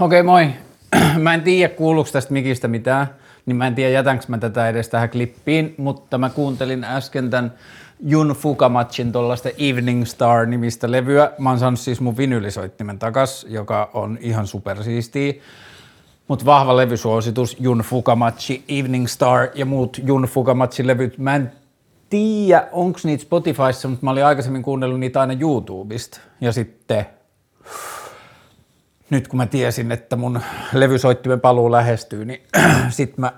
Okei, okay, moi. Mä en tiedä, kuuluuko tästä mikistä mitään, niin mä en tiedä, jätänkö mä tätä edes tähän klippiin, mutta mä kuuntelin äsken tämän Jun Fukamatchin tuollaista Evening Star-nimistä levyä. Mä oon saanut siis mun vinylisoittimen takas, joka on ihan supersiistiä. Mutta vahva levysuositus, Jun Fukamatchi, Evening Star ja muut Jun Fukamatchin levyt. Mä en tiedä, onko niitä Spotifyssa, mutta mä olin aikaisemmin kuunnellut niitä aina YouTubesta. Ja sitten nyt kun mä tiesin, että mun levysoittimen paluu lähestyy, niin sit mä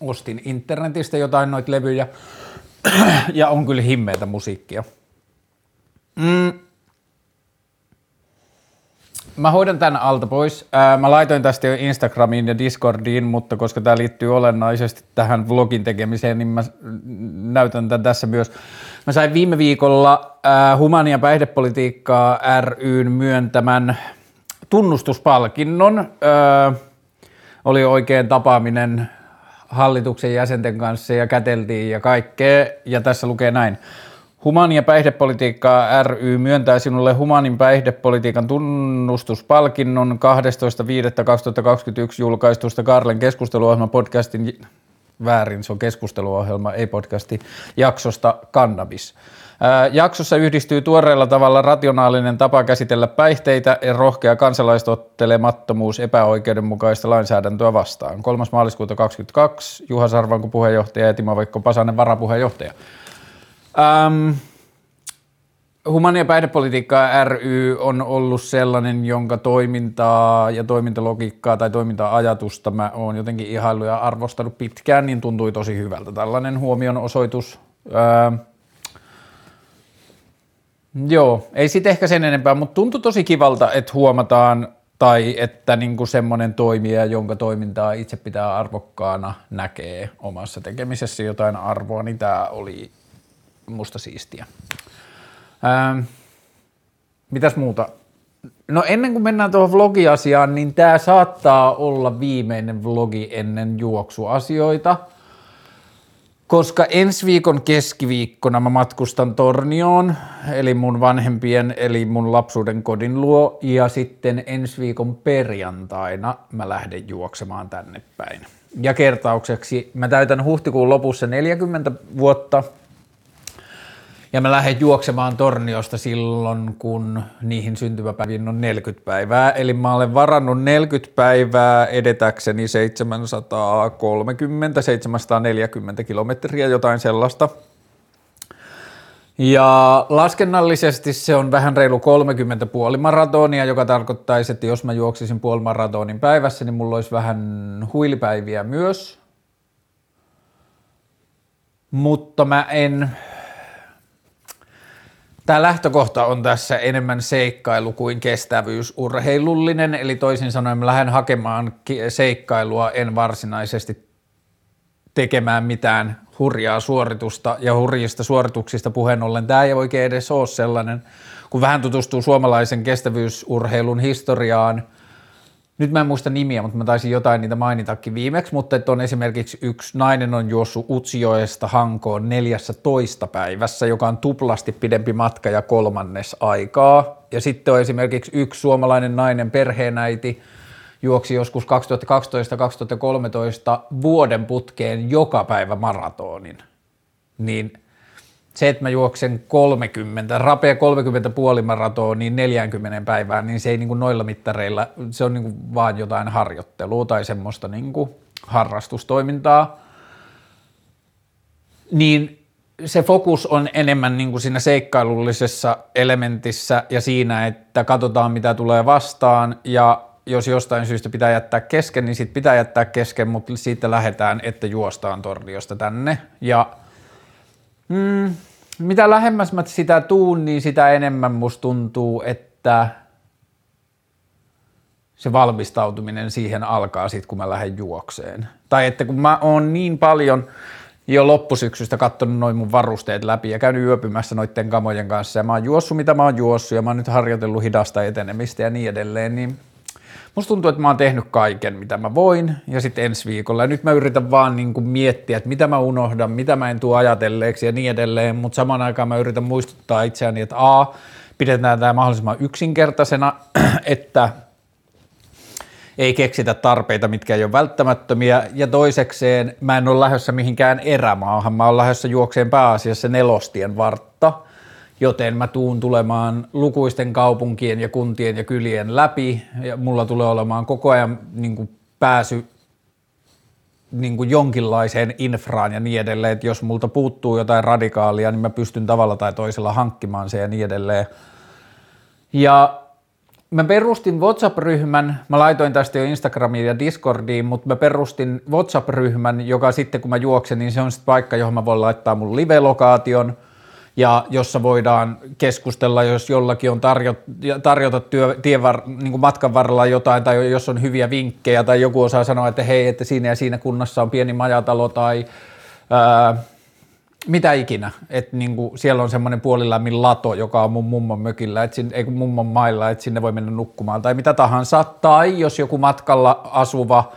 ostin internetistä jotain noita levyjä ja on kyllä himmeitä musiikkia. Mm. Mä hoidan tän alta pois. Mä laitoin tästä jo Instagramiin ja Discordiin, mutta koska tämä liittyy olennaisesti tähän vlogin tekemiseen, niin mä näytän tämän tässä myös. Mä sain viime viikolla Humania päihdepolitiikkaa ryn myöntämän tunnustuspalkinnon. Öö, oli oikein tapaaminen hallituksen jäsenten kanssa ja käteltiin ja kaikkea. Ja tässä lukee näin. Humania päihdepolitiikkaa ry myöntää sinulle Humanin päihdepolitiikan tunnustuspalkinnon 12.5.2021 julkaistusta Karlen keskusteluohjelman podcastin, väärin se on keskusteluohjelma, ei podcasti, jaksosta Cannabis. Jaksossa yhdistyy tuoreella tavalla rationaalinen tapa käsitellä päihteitä ja rohkea kansalaistottelemattomuus epäoikeudenmukaista lainsäädäntöä vastaan. 3. maaliskuuta 2022 Juha Sarvanko puheenjohtaja ja Timo Veikko Pasanen varapuheenjohtaja. Ähm, Humania päihdepolitiikka ry on ollut sellainen, jonka toimintaa ja toimintalogiikkaa tai toiminta-ajatusta mä oon jotenkin ihaillut ja arvostanut pitkään, niin tuntui tosi hyvältä tällainen huomion osoitus. Joo, ei sitten ehkä sen enempää, mutta tuntui tosi kivalta, että huomataan tai että niinku semmoinen toimija, jonka toimintaa itse pitää arvokkaana, näkee omassa tekemisessä jotain arvoa, niin tämä oli musta siistiä. Ähm, mitäs muuta? No ennen kuin mennään tuohon vlogiasiaan, niin tämä saattaa olla viimeinen vlogi ennen juoksuasioita – koska ensi viikon keskiviikkona mä matkustan Tornioon, eli mun vanhempien, eli mun lapsuuden kodin luo, ja sitten ensi viikon perjantaina mä lähden juoksemaan tänne päin. Ja kertaukseksi mä täytän huhtikuun lopussa 40 vuotta, ja mä lähden juoksemaan Torniosta silloin, kun niihin syntymäpäiviin on 40 päivää. Eli mä olen varannut 40 päivää edetäkseni 730-740 kilometriä, jotain sellaista. Ja laskennallisesti se on vähän reilu 30 puolimaratonia, joka tarkoittaisi, että jos mä juoksisin puolimaratonin päivässä, niin mulla olisi vähän huilipäiviä myös. Mutta mä en, Tämä lähtökohta on tässä enemmän seikkailu kuin kestävyysurheilullinen, eli toisin sanoen mä lähden hakemaan seikkailua, en varsinaisesti tekemään mitään hurjaa suoritusta ja hurjista suorituksista puheen ollen. Tämä ei oikein edes ole sellainen, kun vähän tutustuu suomalaisen kestävyysurheilun historiaan – nyt mä en muista nimiä, mutta mä taisin jotain niitä mainitakin viimeksi, mutta että on esimerkiksi yksi nainen on juossut Utsioesta Hankoon 14 päivässä, joka on tuplasti pidempi matka ja kolmannes aikaa. Ja sitten on esimerkiksi yksi suomalainen nainen, perheenäiti, juoksi joskus 2012-2013 vuoden putkeen joka päivä maratonin. Niin – se, että mä juoksen 30, rapea 30 puolimaratoa niin 40 päivään, niin se ei niin kuin noilla mittareilla, se on niin kuin vaan jotain harjoittelua tai semmoista niin kuin harrastustoimintaa. Niin se fokus on enemmän niin kuin siinä seikkailullisessa elementissä ja siinä, että katsotaan mitä tulee vastaan ja jos jostain syystä pitää jättää kesken, niin sitten pitää jättää kesken, mutta siitä lähdetään, että juostaan torniosta tänne. Ja Mm, mitä lähemmäs mä sitä tuun, niin sitä enemmän musta tuntuu, että se valmistautuminen siihen alkaa sitten, kun mä lähden juokseen. Tai että kun mä oon niin paljon jo loppusyksystä katsonut noin mun varusteet läpi ja käynyt yöpymässä noiden kamojen kanssa ja mä oon juossut mitä mä oon juossut ja mä oon nyt harjoitellut hidasta etenemistä ja niin edelleen, niin Musta tuntuu, että mä oon tehnyt kaiken, mitä mä voin, ja sitten ensi viikolla. Ja nyt mä yritän vaan niin kuin miettiä, että mitä mä unohdan, mitä mä en tule ajatelleeksi ja niin edelleen, mutta samaan aikaan mä yritän muistuttaa itseäni, että A, pidetään tämä mahdollisimman yksinkertaisena, että ei keksitä tarpeita, mitkä ei ole välttämättömiä, ja toisekseen mä en ole lähdössä mihinkään erämaahan, mä oon lähdössä juokseen pääasiassa nelostien vartta, joten mä tuun tulemaan lukuisten kaupunkien ja kuntien ja kylien läpi, ja mulla tulee olemaan koko ajan niin kuin pääsy niin kuin jonkinlaiseen infraan ja niin edelleen, että jos multa puuttuu jotain radikaalia, niin mä pystyn tavalla tai toisella hankkimaan se ja niin edelleen. Ja mä perustin WhatsApp-ryhmän, mä laitoin tästä jo Instagramiin ja Discordiin, mutta mä perustin WhatsApp-ryhmän, joka sitten kun mä juoksen, niin se on sitten paikka, johon mä voin laittaa mun live-lokaation, ja jossa voidaan keskustella, jos jollakin on tarjota, tarjota työ, tievar, niin kuin matkan varrella jotain, tai jos on hyviä vinkkejä, tai joku osaa sanoa, että hei, että siinä ja siinä kunnassa on pieni majatalo, tai ää, mitä ikinä, että niinku, siellä on semmoinen puolilämmin lato, joka on mun mummon mökillä, et sinne, ei kun mummon mailla, että sinne voi mennä nukkumaan tai mitä tahansa, tai jos joku matkalla asuva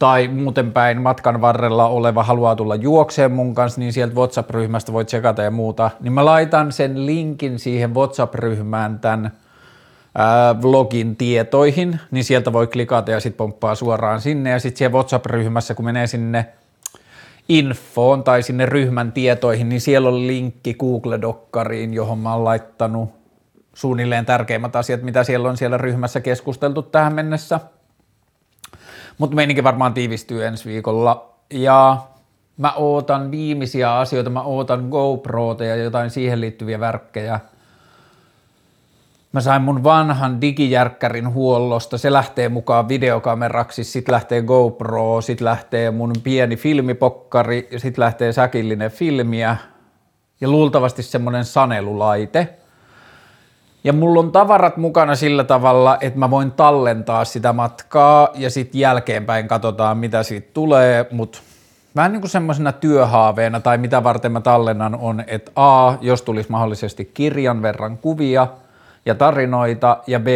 tai muuten päin matkan varrella oleva haluaa tulla juokseen mun kanssa, niin sieltä WhatsApp-ryhmästä voit tsekata ja muuta, niin mä laitan sen linkin siihen WhatsApp-ryhmään tämän vlogin tietoihin, niin sieltä voi klikata ja sitten pomppaa suoraan sinne, ja sitten siellä WhatsApp-ryhmässä, kun menee sinne infoon tai sinne ryhmän tietoihin, niin siellä on linkki Google-dokkariin, johon mä oon laittanut suunnilleen tärkeimmät asiat, mitä siellä on siellä ryhmässä keskusteltu tähän mennessä. Mutta meininki varmaan tiivistyy ensi viikolla. Ja mä ootan viimeisiä asioita, mä ootan GoProta ja jotain siihen liittyviä värkkejä – Mä sain mun vanhan digijärkkärin huollosta, se lähtee mukaan videokameraksi, sit lähtee GoPro, sit lähtee mun pieni filmipokkari sit lähtee säkillinen filmiä ja luultavasti semmonen sanelulaite. Ja mulla on tavarat mukana sillä tavalla, että mä voin tallentaa sitä matkaa ja sitten jälkeenpäin katsotaan, mitä siitä tulee, mutta vähän niin kuin semmoisena työhaaveena tai mitä varten mä tallennan on, että A, jos tulisi mahdollisesti kirjan verran kuvia – ja tarinoita, ja B,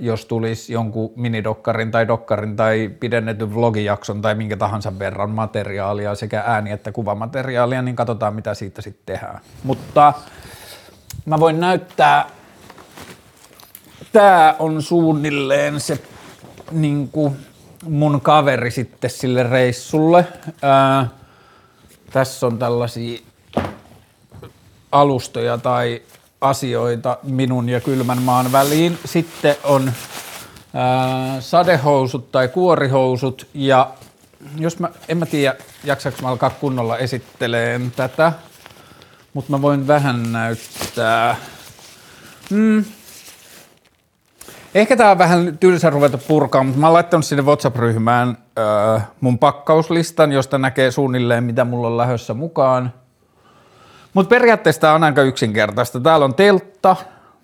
jos tulisi jonkun minidokkarin tai dokkarin tai pidennetyn vlogijakson tai minkä tahansa verran materiaalia, sekä ääni- että kuvamateriaalia, niin katsotaan mitä siitä sitten tehdään. Mutta mä voin näyttää, tää on suunnilleen se niin kuin mun kaveri sitten sille reissulle. Ää, tässä on tällaisia alustoja tai asioita minun ja kylmän maan väliin. Sitten on ää, sadehousut tai kuorihousut ja jos mä, en mä tiedä, jaksaks mä alkaa kunnolla esitteleen tätä, mutta mä voin vähän näyttää. Hmm. Ehkä tää on vähän tylsä ruveta purkaa, mutta mä oon laittanut sinne WhatsApp-ryhmään öö, mun pakkauslistan, josta näkee suunnilleen mitä mulla on lähössä mukaan – mutta periaatteessa tämä on aika yksinkertaista. Täällä on teltta,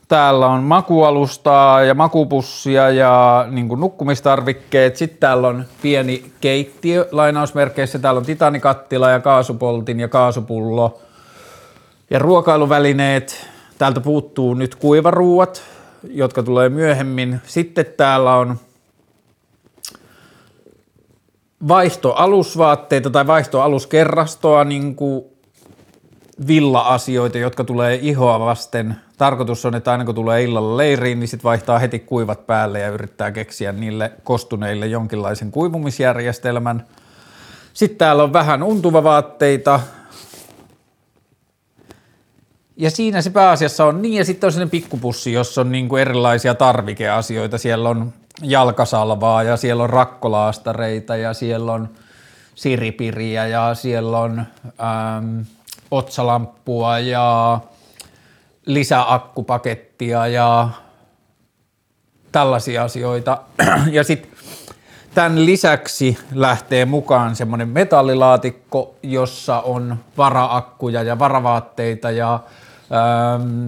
täällä on makualustaa ja makupussia ja niin nukkumistarvikkeet. Sitten täällä on pieni keittiö lainausmerkeissä. Täällä on titanikattila ja kaasupoltin ja kaasupullo ja ruokailuvälineet. Täältä puuttuu nyt kuivaruuat, jotka tulee myöhemmin. Sitten täällä on vaihtoalusvaatteita tai vaihtoaluskerrastoa, niin kuin villa-asioita, jotka tulee ihoa vasten. Tarkoitus on, että aina kun tulee illalla leiriin, niin sitten vaihtaa heti kuivat päälle ja yrittää keksiä niille kostuneille jonkinlaisen kuivumisjärjestelmän. Sitten täällä on vähän untuvavaatteita. Ja siinä se pääasiassa on niin, ja sitten on sellainen pikkupussi, jossa on niinku erilaisia tarvikeasioita. Siellä on jalkasalvaa ja siellä on rakkolaastareita ja siellä on siripiriä ja siellä on... Ähm, otsalamppua ja lisäakkupakettia ja tällaisia asioita. ja sitten tämän lisäksi lähtee mukaan semmoinen metallilaatikko, jossa on varaakkuja ja varavaatteita ja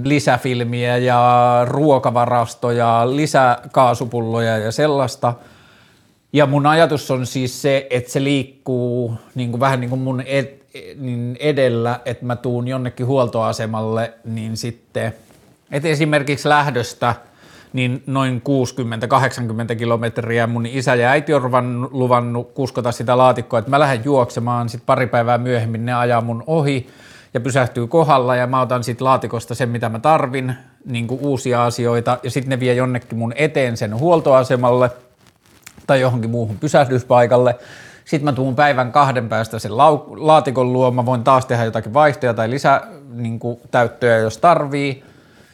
lisäfilmiä ja ruokavarastoja, lisäkaasupulloja ja sellaista. Ja mun ajatus on siis se, että se liikkuu niin kuin vähän niin kuin mun et, niin edellä, että mä tuun jonnekin huoltoasemalle, niin sitten, että esimerkiksi lähdöstä niin noin 60-80 kilometriä mun isä ja äiti on luvannut kuskota sitä laatikkoa, että mä lähden juoksemaan, sitten pari päivää myöhemmin ne ajaa mun ohi ja pysähtyy kohdalla ja mä otan sitten laatikosta sen, mitä mä tarvin, niin kuin uusia asioita ja sitten ne vie jonnekin mun eteen sen huoltoasemalle. tai johonkin muuhun pysähdyspaikalle. Sitten mä tuun päivän kahden päästä sen lau- laatikon luo, mä voin taas tehdä jotakin vaihtoja tai lisätäyttöjä, niin jos tarvii.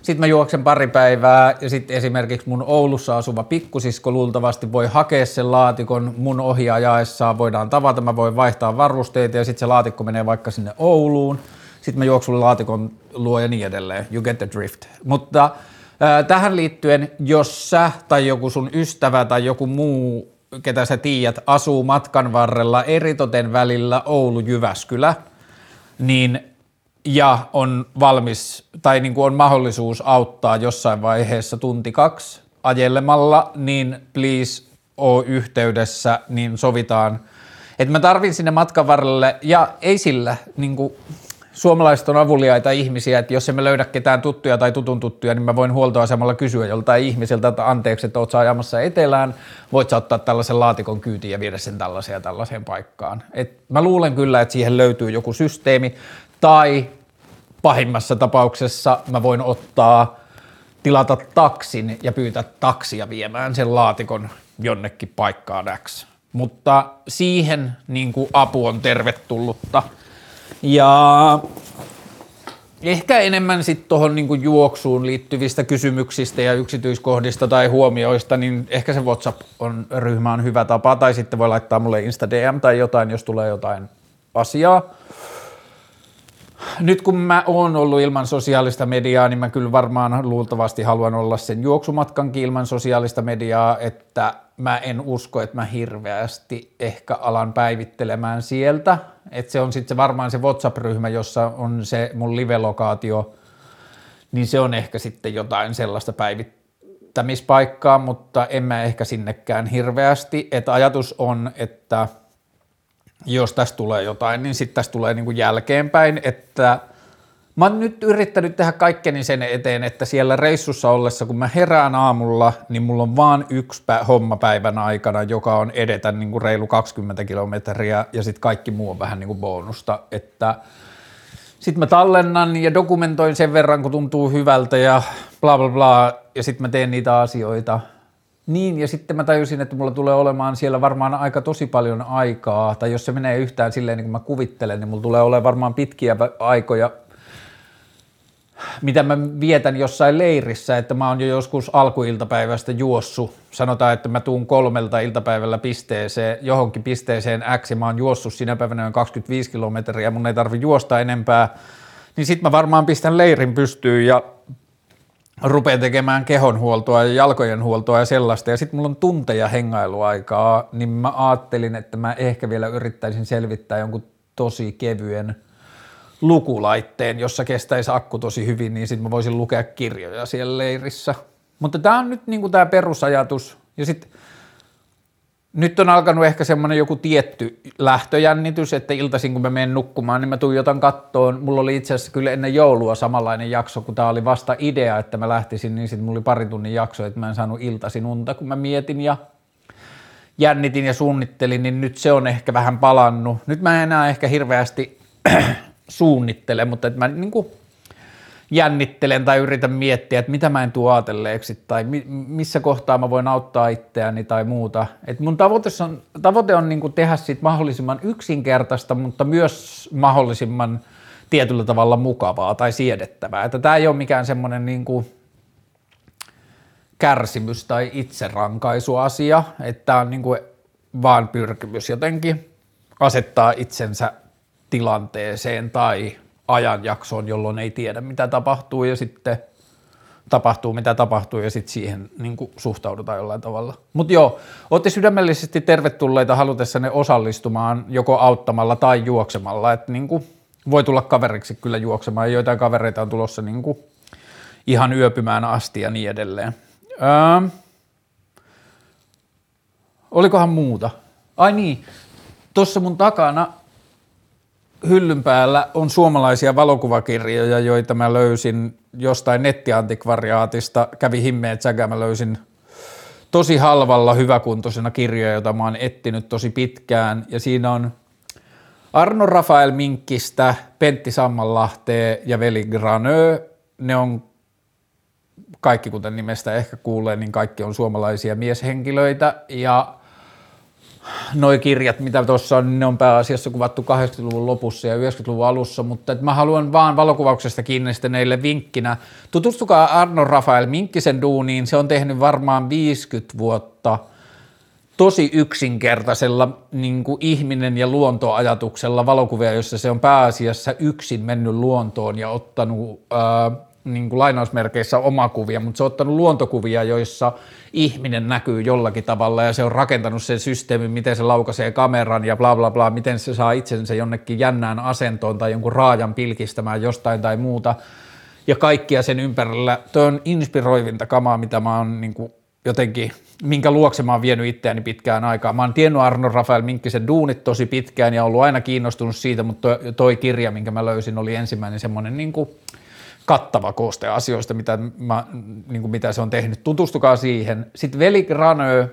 Sitten mä juoksen pari päivää ja sitten esimerkiksi mun Oulussa asuva pikkusisko luultavasti voi hakea sen laatikon mun ohi ajaessaan, voidaan tavata, mä voin vaihtaa varusteita ja sitten se laatikko menee vaikka sinne Ouluun. Sitten mä juoksun laatikon luo ja niin edelleen, you get the drift. Mutta ää, tähän liittyen, jos sä tai joku sun ystävä tai joku muu, ketä sä tiedät, asuu matkan varrella eritoten välillä Oulu-Jyväskylä, niin ja on valmis tai niin kuin on mahdollisuus auttaa jossain vaiheessa tunti kaksi ajelemalla, niin please oo yhteydessä, niin sovitaan. Että mä tarvin sinne matkan varrelle, ja ei sillä, niin kuin, suomalaiset on avuliaita ihmisiä, että jos emme löydä ketään tuttuja tai tutun tuttuja, niin mä voin huoltoasemalla kysyä joltain ihmiseltä, että anteeksi, että oot ajamassa etelään, voit ottaa tällaisen laatikon kyytiin ja viedä sen tällaiseen ja tällaiseen paikkaan. Et mä luulen kyllä, että siihen löytyy joku systeemi, tai pahimmassa tapauksessa mä voin ottaa, tilata taksin ja pyytää taksia viemään sen laatikon jonnekin paikkaan X. Mutta siihen niin kuin apu on tervetullutta. Ja ehkä enemmän sitten tuohon niin juoksuun liittyvistä kysymyksistä ja yksityiskohdista tai huomioista, niin ehkä se WhatsApp on ryhmä on hyvä tapa, tai sitten voi laittaa mulle Insta DM tai jotain, jos tulee jotain asiaa nyt kun mä oon ollut ilman sosiaalista mediaa, niin mä kyllä varmaan luultavasti haluan olla sen juoksumatkankin ilman sosiaalista mediaa, että mä en usko, että mä hirveästi ehkä alan päivittelemään sieltä. Että se on sitten varmaan se WhatsApp-ryhmä, jossa on se mun live-lokaatio, niin se on ehkä sitten jotain sellaista päivittämispaikkaa, mutta en mä ehkä sinnekään hirveästi. Että ajatus on, että – jos tästä tulee jotain, niin sitten tästä tulee niin kuin jälkeenpäin, että mä oon nyt yrittänyt tehdä kaikkeni sen eteen, että siellä reissussa ollessa, kun mä herään aamulla, niin mulla on vaan yksi pä- homma päivän aikana, joka on edetä niin kuin reilu 20 kilometriä ja sitten kaikki muu on vähän niin kuin bonusta, että sitten mä tallennan ja dokumentoin sen verran, kun tuntuu hyvältä ja bla bla bla, ja sitten mä teen niitä asioita – niin, ja sitten mä tajusin, että mulla tulee olemaan siellä varmaan aika tosi paljon aikaa, tai jos se menee yhtään silleen niin kuin mä kuvittelen, niin mulla tulee olemaan varmaan pitkiä aikoja, mitä mä vietän jossain leirissä, että mä oon jo joskus alkuiltapäivästä juossu. Sanotaan, että mä tuun kolmelta iltapäivällä pisteeseen, johonkin pisteeseen X, mä oon juossut sinä päivänä noin 25 kilometriä, mun ei tarvi juosta enempää, niin sit mä varmaan pistän leirin pystyyn ja rupeaa tekemään kehonhuoltoa ja jalkojen huoltoa ja sellaista, ja sitten mulla on tunteja hengailuaikaa, niin mä ajattelin, että mä ehkä vielä yrittäisin selvittää jonkun tosi kevyen lukulaitteen, jossa kestäisi akku tosi hyvin, niin sitten mä voisin lukea kirjoja siellä leirissä. Mutta tämä on nyt niinku tämä perusajatus, ja sitten nyt on alkanut ehkä semmoinen joku tietty lähtöjännitys, että iltaisin kun mä menen nukkumaan, niin mä tuijotan kattoon. Mulla oli itse asiassa kyllä ennen joulua samanlainen jakso, kun tämä oli vasta idea, että mä lähtisin, niin sitten mulla oli pari tunnin jakso, että mä en saanut iltaisin unta, kun mä mietin ja jännitin ja suunnittelin, niin nyt se on ehkä vähän palannut. Nyt mä en enää ehkä hirveästi suunnittele, mutta että mä niin kuin jännittelen tai yritän miettiä, että mitä mä en tuo ajatelleeksi tai mi- missä kohtaa mä voin auttaa itseäni tai muuta. Et mun tavoite on, tavoite on niin tehdä siitä mahdollisimman yksinkertaista, mutta myös mahdollisimman tietyllä tavalla mukavaa tai siedettävää. Että tämä ei ole mikään semmoinen niin kärsimys tai itserankaisuasia, että tämä on niin kuin vaan pyrkimys jotenkin asettaa itsensä tilanteeseen tai ajanjaksoon, jolloin ei tiedä mitä tapahtuu ja sitten tapahtuu mitä tapahtuu ja sitten siihen niin kuin suhtaudutaan jollain tavalla. Mutta joo, olette sydämellisesti tervetulleita halutessanne osallistumaan joko auttamalla tai juoksemalla, että niin kuin voi tulla kaveriksi kyllä juoksemaan, joitain kavereita on tulossa niin kuin ihan yöpymään asti ja niin edelleen. Öö, olikohan muuta? Ai niin, tuossa mun takana hyllyn päällä on suomalaisia valokuvakirjoja, joita mä löysin jostain nettiantikvariaatista. Kävi himmeet säkä, mä löysin tosi halvalla hyväkuntoisena kirjoja, jota mä oon etsinyt tosi pitkään. Ja siinä on Arno Rafael Minkkistä, Pentti Sammanlahteen ja Veli Granö. Ne on kaikki, kuten nimestä ehkä kuulee, niin kaikki on suomalaisia mieshenkilöitä. Ja noi kirjat, mitä tuossa on, niin ne on pääasiassa kuvattu 80-luvun lopussa ja 90-luvun alussa, mutta että mä haluan vaan valokuvauksesta kiinnistyneille vinkkinä. Tutustukaa Arno Rafael Minkkisen duuniin, se on tehnyt varmaan 50 vuotta tosi yksinkertaisella niin kuin ihminen ja luontoajatuksella valokuvia, jossa se on pääasiassa yksin mennyt luontoon ja ottanut ää, niin kuin lainausmerkeissä omakuvia, mutta se on ottanut luontokuvia, joissa ihminen näkyy jollakin tavalla ja se on rakentanut sen systeemin, miten se laukaisee kameran ja bla bla bla, miten se saa itsensä jonnekin jännään asentoon tai jonkun raajan pilkistämään jostain tai muuta ja kaikkia sen ympärillä. Tuo on inspiroivinta kamaa, mitä mä oon niin kuin jotenkin, minkä luokse mä oon vienyt itseäni pitkään aikaa. Mä oon tiennyt Arno Rafael Minkkisen duunit tosi pitkään ja ollut aina kiinnostunut siitä, mutta toi, toi kirja, minkä mä löysin, oli ensimmäinen semmoinen niin kuin kattava kooste asioista, mitä, mä, niin kuin mitä se on tehnyt. Tutustukaa siihen. Sitten Veli Granö,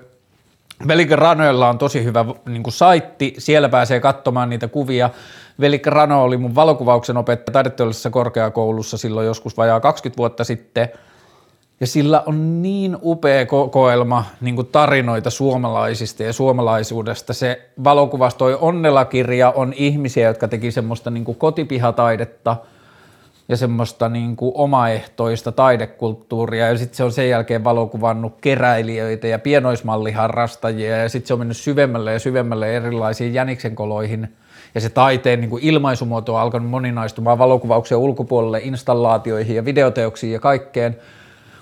Veli Granöllä on tosi hyvä niin kuin saitti, siellä pääsee katsomaan niitä kuvia. Veli Grano oli mun valokuvauksen opettaja taideteollisessa korkeakoulussa silloin joskus vajaa 20 vuotta sitten. Ja sillä on niin upea kokoelma niin tarinoita suomalaisista ja suomalaisuudesta. Se valokuvastoi Onnela-kirja on ihmisiä, jotka teki semmoista niin kotipihataidetta – ja semmoista niin kuin omaehtoista taidekulttuuria. Ja sitten se on sen jälkeen valokuvannut keräilijöitä ja pienoismalliharrastajia. Ja sitten se on mennyt syvemmälle ja syvemmälle erilaisiin jäniksenkoloihin ja se taiteen niin kuin ilmaisumuoto on alkanut moninaistumaan valokuvauksen ulkopuolelle installaatioihin ja videoteoksiin ja kaikkeen –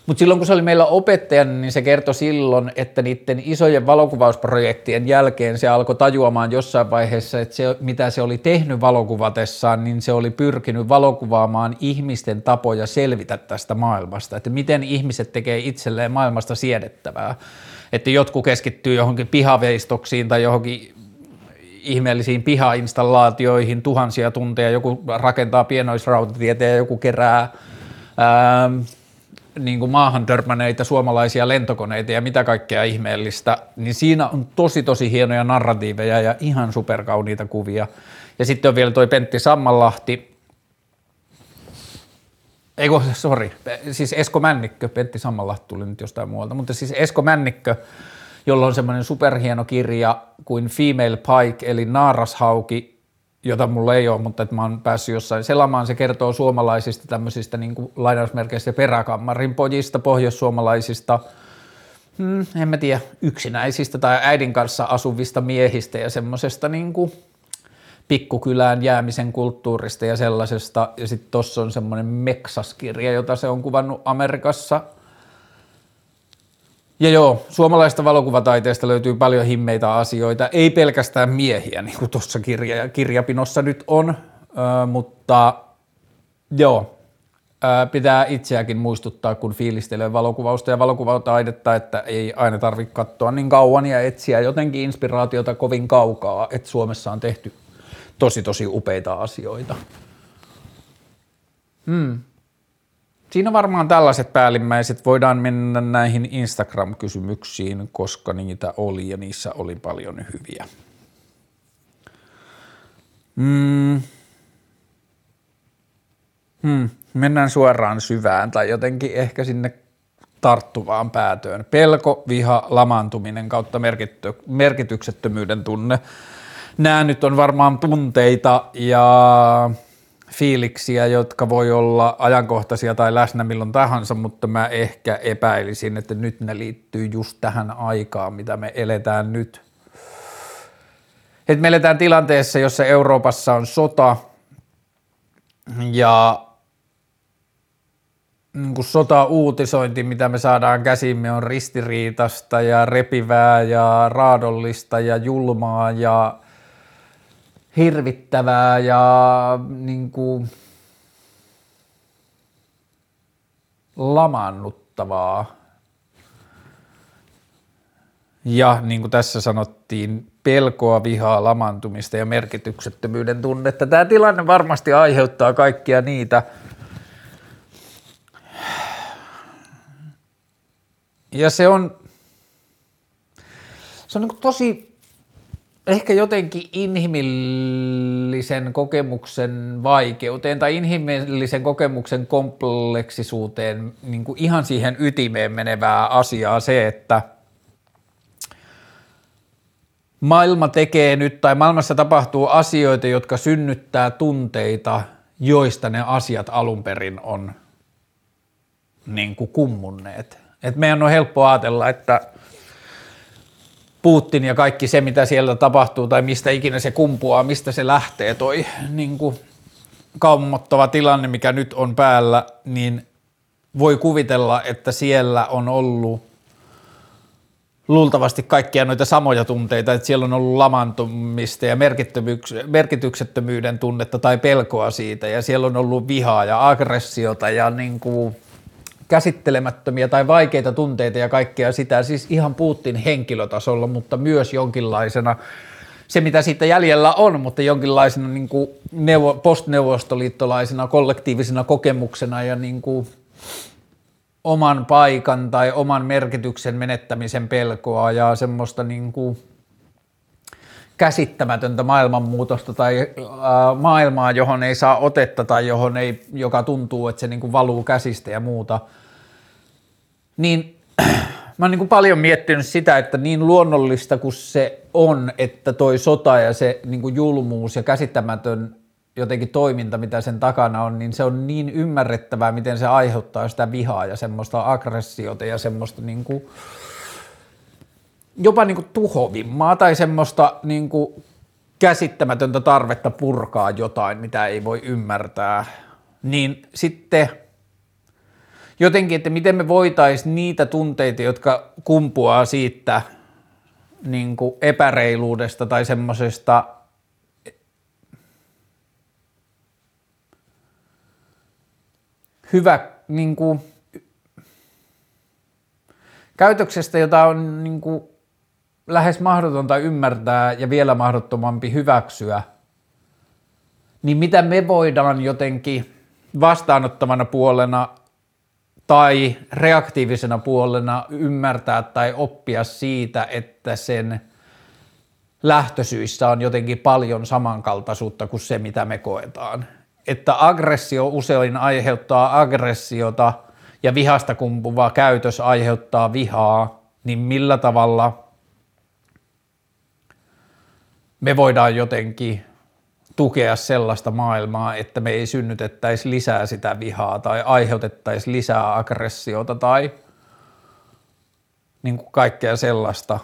mutta silloin kun se oli meillä opettajana, niin se kertoi silloin, että niiden isojen valokuvausprojektien jälkeen se alkoi tajuamaan jossain vaiheessa, että se, mitä se oli tehnyt valokuvatessaan, niin se oli pyrkinyt valokuvaamaan ihmisten tapoja selvitä tästä maailmasta, että miten ihmiset tekee itselleen maailmasta siedettävää. Että jotkut keskittyy johonkin pihaveistoksiin tai johonkin ihmeellisiin pihainstallaatioihin tuhansia tunteja, joku rakentaa pienoisrautatietä ja joku kerää ää, niin kuin maahan törmänneitä suomalaisia lentokoneita ja mitä kaikkea ihmeellistä, niin siinä on tosi tosi hienoja narratiiveja ja ihan superkauniita kuvia. Ja sitten on vielä toi Pentti Sammanlahti, ei kun, sori, siis Esko Männikkö, Pentti Sammanlahti tuli nyt jostain muualta, mutta siis Esko Männikkö, jolla on semmoinen superhieno kirja kuin Female Pike, eli naarashauki, jota mulla ei ole, mutta että mä oon päässyt jossain selamaan. Se kertoo suomalaisista tämmöisistä niin kuin lainausmerkeistä peräkammarin pojista, pohjoissuomalaisista, hmm, en mä tiedä, yksinäisistä tai äidin kanssa asuvista miehistä ja semmoisesta niin kuin pikkukylään jäämisen kulttuurista ja sellaisesta. Ja sitten tuossa on semmoinen Meksaskirja, jota se on kuvannut Amerikassa – ja joo, suomalaista valokuvataiteesta löytyy paljon himmeitä asioita, ei pelkästään miehiä, niin kuin tuossa kirja, kirjapinossa nyt on, äh, mutta joo, äh, pitää itseäkin muistuttaa, kun fiilistelee valokuvausta ja valokuvataidetta, että ei aina tarvitse katsoa niin kauan ja etsiä jotenkin inspiraatiota kovin kaukaa, että Suomessa on tehty tosi tosi upeita asioita. Hmm. Siinä varmaan tällaiset päällimmäiset. Voidaan mennä näihin Instagram-kysymyksiin, koska niitä oli ja niissä oli paljon hyviä. Mm. Hmm. Mennään suoraan syvään tai jotenkin ehkä sinne tarttuvaan päätöön. Pelko, viha, lamaantuminen kautta merkitty, merkityksettömyyden tunne. Nämä nyt on varmaan tunteita ja fiiliksiä, jotka voi olla ajankohtaisia tai läsnä milloin tahansa, mutta mä ehkä epäilisin, että nyt ne liittyy just tähän aikaan, mitä me eletään nyt. Et me eletään tilanteessa, jossa Euroopassa on sota ja niin kuin sota-uutisointi, mitä me saadaan käsimme, on ristiriitasta ja repivää ja raadollista ja julmaa ja hirvittävää ja niin kuin, lamannuttavaa. Ja niin kuin tässä sanottiin, pelkoa, vihaa, lamantumista ja merkityksettömyyden tunnetta. Tämä tilanne varmasti aiheuttaa kaikkia niitä ja se on, se on niin tosi ehkä jotenkin inhimillisen kokemuksen vaikeuteen tai inhimillisen kokemuksen kompleksisuuteen niin kuin ihan siihen ytimeen menevää asiaa se, että maailma tekee nyt tai maailmassa tapahtuu asioita, jotka synnyttää tunteita, joista ne asiat alun perin on niin kuin kummunneet. Et meidän on helppo ajatella, että Putin ja kaikki se, mitä siellä tapahtuu tai mistä ikinä se kumpuaa, mistä se lähtee, toi niin kuin kaumottava tilanne, mikä nyt on päällä, niin voi kuvitella, että siellä on ollut luultavasti kaikkia noita samoja tunteita, että siellä on ollut lamantumista ja merkityksettömyyden tunnetta tai pelkoa siitä, ja siellä on ollut vihaa ja aggressiota ja niin kuin käsittelemättömiä tai vaikeita tunteita ja kaikkea sitä, siis ihan Putin henkilötasolla, mutta myös jonkinlaisena se, mitä siitä jäljellä on, mutta jonkinlaisena niin kuin neuvo, postneuvostoliittolaisena kollektiivisena kokemuksena ja niin kuin oman paikan tai oman merkityksen menettämisen pelkoa ja semmoista niin kuin käsittämätöntä maailmanmuutosta tai äh, maailmaa, johon ei saa otetta tai johon ei, joka tuntuu, että se niin kuin valuu käsistä ja muuta, niin mä oon niin kuin paljon miettinyt sitä, että niin luonnollista kuin se on, että toi sota ja se niin kuin julmuus ja käsittämätön jotenkin toiminta, mitä sen takana on, niin se on niin ymmärrettävää, miten se aiheuttaa sitä vihaa ja semmoista aggressiota ja semmoista niin kuin, jopa niin kuin tuhovimmaa tai semmoista niin kuin käsittämätöntä tarvetta purkaa jotain, mitä ei voi ymmärtää, niin sitten jotenkin, että miten me voitaisiin niitä tunteita, jotka kumpuaa siitä niin kuin epäreiluudesta tai semmoisesta hyvä niin kuin, käytöksestä, jota on niin kuin, lähes mahdotonta ymmärtää ja vielä mahdottomampi hyväksyä, niin mitä me voidaan jotenkin vastaanottavana puolena tai reaktiivisena puolena ymmärtää tai oppia siitä, että sen lähtösyissä on jotenkin paljon samankaltaisuutta kuin se, mitä me koetaan. Että aggressio usein aiheuttaa aggressiota ja vihasta kumpuva käytös aiheuttaa vihaa, niin millä tavalla me voidaan jotenkin tukea sellaista maailmaa, että me ei synnytettäisi lisää sitä vihaa tai aiheutettaisi lisää aggressiota tai niin kuin kaikkea sellaista.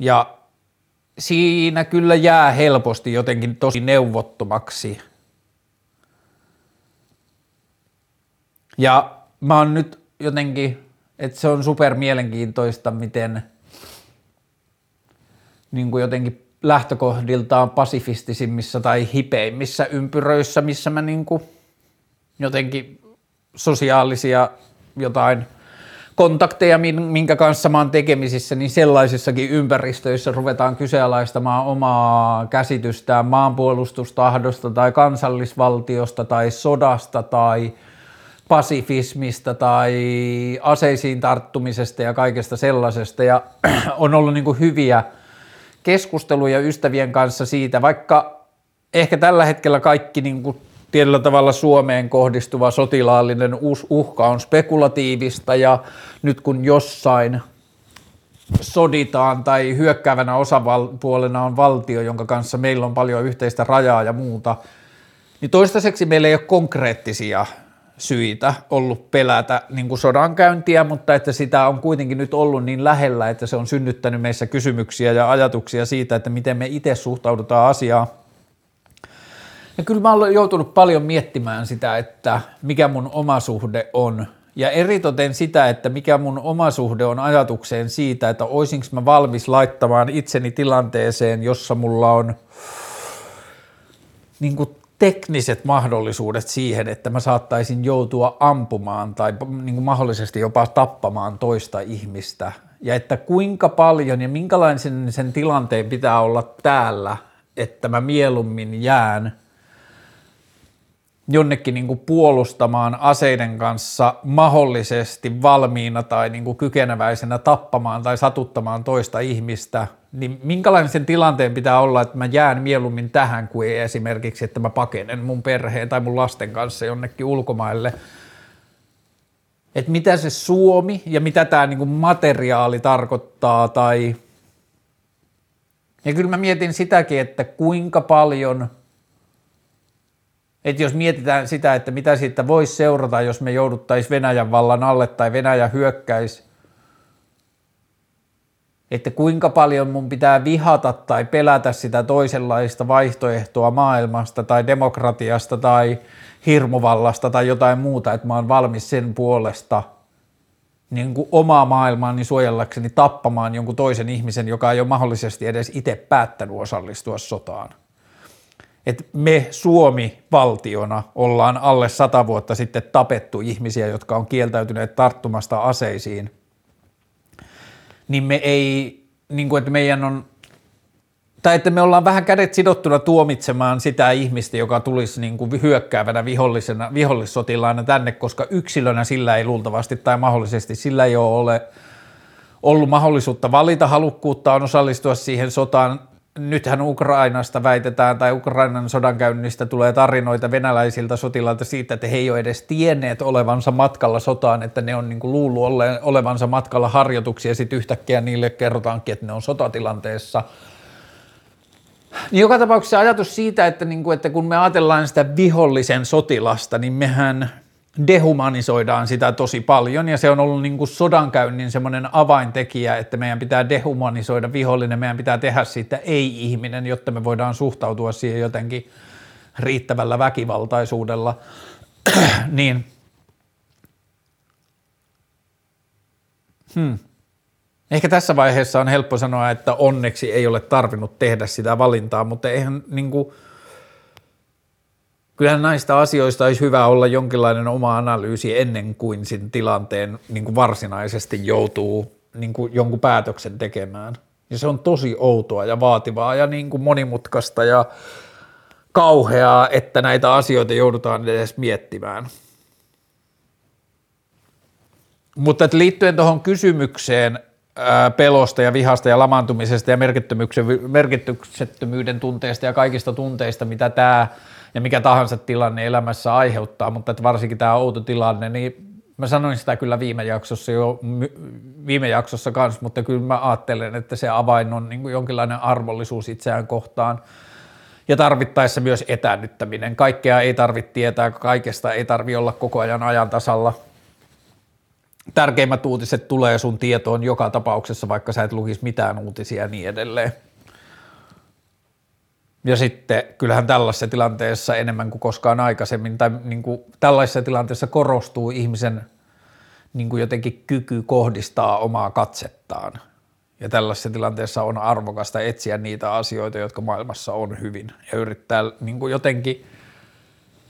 Ja siinä kyllä jää helposti jotenkin tosi neuvottomaksi – Ja mä oon nyt jotenkin, että se on super mielenkiintoista, miten niin kuin jotenkin lähtökohdiltaan pasifistisimmissa tai hipeimmissä ympyröissä, missä mä niin kuin jotenkin sosiaalisia jotain kontakteja, minkä kanssa mä oon tekemisissä, niin sellaisissakin ympäristöissä ruvetaan kyseenalaistamaan omaa käsitystään maanpuolustustahdosta tai kansallisvaltiosta tai sodasta tai – pasifismista tai aseisiin tarttumisesta ja kaikesta sellaisesta. Ja on ollut niin hyviä keskusteluja ystävien kanssa siitä, vaikka ehkä tällä hetkellä kaikki niin kuin tietyllä tavalla Suomeen kohdistuva sotilaallinen uhka on spekulatiivista ja nyt kun jossain soditaan tai hyökkäävänä osapuolena on valtio, jonka kanssa meillä on paljon yhteistä rajaa ja muuta, niin toistaiseksi meillä ei ole konkreettisia syitä ollut pelätä niin kuin sodankäyntiä, mutta että sitä on kuitenkin nyt ollut niin lähellä, että se on synnyttänyt meissä kysymyksiä ja ajatuksia siitä, että miten me itse suhtaudutaan asiaan. Ja kyllä mä olen joutunut paljon miettimään sitä, että mikä mun oma suhde on ja eritoten sitä, että mikä mun oma suhde on ajatukseen siitä, että olisinko mä valmis laittamaan itseni tilanteeseen, jossa mulla on niin kuin tekniset mahdollisuudet siihen, että mä saattaisin joutua ampumaan tai niin kuin mahdollisesti jopa tappamaan toista ihmistä. Ja että kuinka paljon ja minkälaisen sen tilanteen pitää olla täällä, että mä mieluummin jään jonnekin niin kuin puolustamaan aseiden kanssa mahdollisesti valmiina tai niin kuin kykeneväisenä tappamaan tai satuttamaan toista ihmistä, niin minkälainen sen tilanteen pitää olla, että mä jään mieluummin tähän kuin esimerkiksi, että mä pakenen mun perheen tai mun lasten kanssa jonnekin ulkomaille. Että mitä se Suomi ja mitä tämä niin kuin materiaali tarkoittaa tai Ja kyllä mä mietin sitäkin, että kuinka paljon, että jos mietitään sitä, että mitä siitä voisi seurata, jos me jouduttaisiin Venäjän vallan alle tai Venäjä hyökkäisi, että kuinka paljon mun pitää vihata tai pelätä sitä toisenlaista vaihtoehtoa maailmasta tai demokratiasta tai hirmuvallasta tai jotain muuta, että mä oon valmis sen puolesta niin kuin omaa maailmaani suojellakseni tappamaan jonkun toisen ihmisen, joka ei ole mahdollisesti edes itse päättänyt osallistua sotaan. Et me Suomi valtiona ollaan alle sata vuotta sitten tapettu ihmisiä, jotka on kieltäytyneet tarttumasta aseisiin, niin me ei, niin kuin, että meidän on tai että me ollaan vähän kädet sidottuna tuomitsemaan sitä ihmistä, joka tulisi niin kuin hyökkäävänä vihollisena, vihollissotilaana tänne, koska yksilönä sillä ei luultavasti tai mahdollisesti sillä ei ole ollut mahdollisuutta valita halukkuutta on osallistua siihen sotaan. Nythän Ukrainasta väitetään tai Ukrainan sodankäynnistä tulee tarinoita venäläisiltä sotilailta siitä, että he ei ole edes tienneet olevansa matkalla sotaan, että ne on niin kuin luullut olevansa matkalla harjoituksia ja sitten yhtäkkiä niille kerrotaankin, että ne on sotatilanteessa – niin joka tapauksessa ajatus siitä, että, niin kuin, että kun me ajatellaan sitä vihollisen sotilasta, niin mehän dehumanisoidaan sitä tosi paljon ja se on ollut niin kuin sodankäynnin semmoinen avaintekijä, että meidän pitää dehumanisoida vihollinen, meidän pitää tehdä siitä ei-ihminen, jotta me voidaan suhtautua siihen jotenkin riittävällä väkivaltaisuudella, niin hmm. Ehkä tässä vaiheessa on helppo sanoa, että onneksi ei ole tarvinnut tehdä sitä valintaa, mutta eihän niin kuin, kyllähän näistä asioista olisi hyvä olla jonkinlainen oma analyysi ennen kuin sen tilanteen niin kuin varsinaisesti joutuu niin kuin jonkun päätöksen tekemään. Ja se on tosi outoa ja vaativaa ja niin kuin monimutkaista ja kauheaa, että näitä asioita joudutaan edes miettimään. Mutta liittyen tuohon kysymykseen, pelosta ja vihasta ja lamantumisesta ja merkityksettömyyden tunteesta ja kaikista tunteista, mitä tämä ja mikä tahansa tilanne elämässä aiheuttaa, mutta että varsinkin tämä outo tilanne, niin mä sanoin sitä kyllä viime jaksossa jo, viime jaksossa kanssa, mutta kyllä mä ajattelen, että se avain on niin kuin jonkinlainen arvollisuus itseään kohtaan ja tarvittaessa myös etäännyttäminen. Kaikkea ei tarvitse tietää, kaikesta ei tarvitse olla koko ajan ajan tasalla – tärkeimmät uutiset tulee sun tietoon joka tapauksessa, vaikka sä et lukisi mitään uutisia ja niin edelleen. Ja sitten kyllähän tällaisessa tilanteessa enemmän kuin koskaan aikaisemmin, tai niin kuin tällaisessa tilanteessa korostuu ihmisen niin kuin jotenkin kyky kohdistaa omaa katsettaan. Ja tällaisessa tilanteessa on arvokasta etsiä niitä asioita, jotka maailmassa on hyvin, ja yrittää niin kuin jotenkin –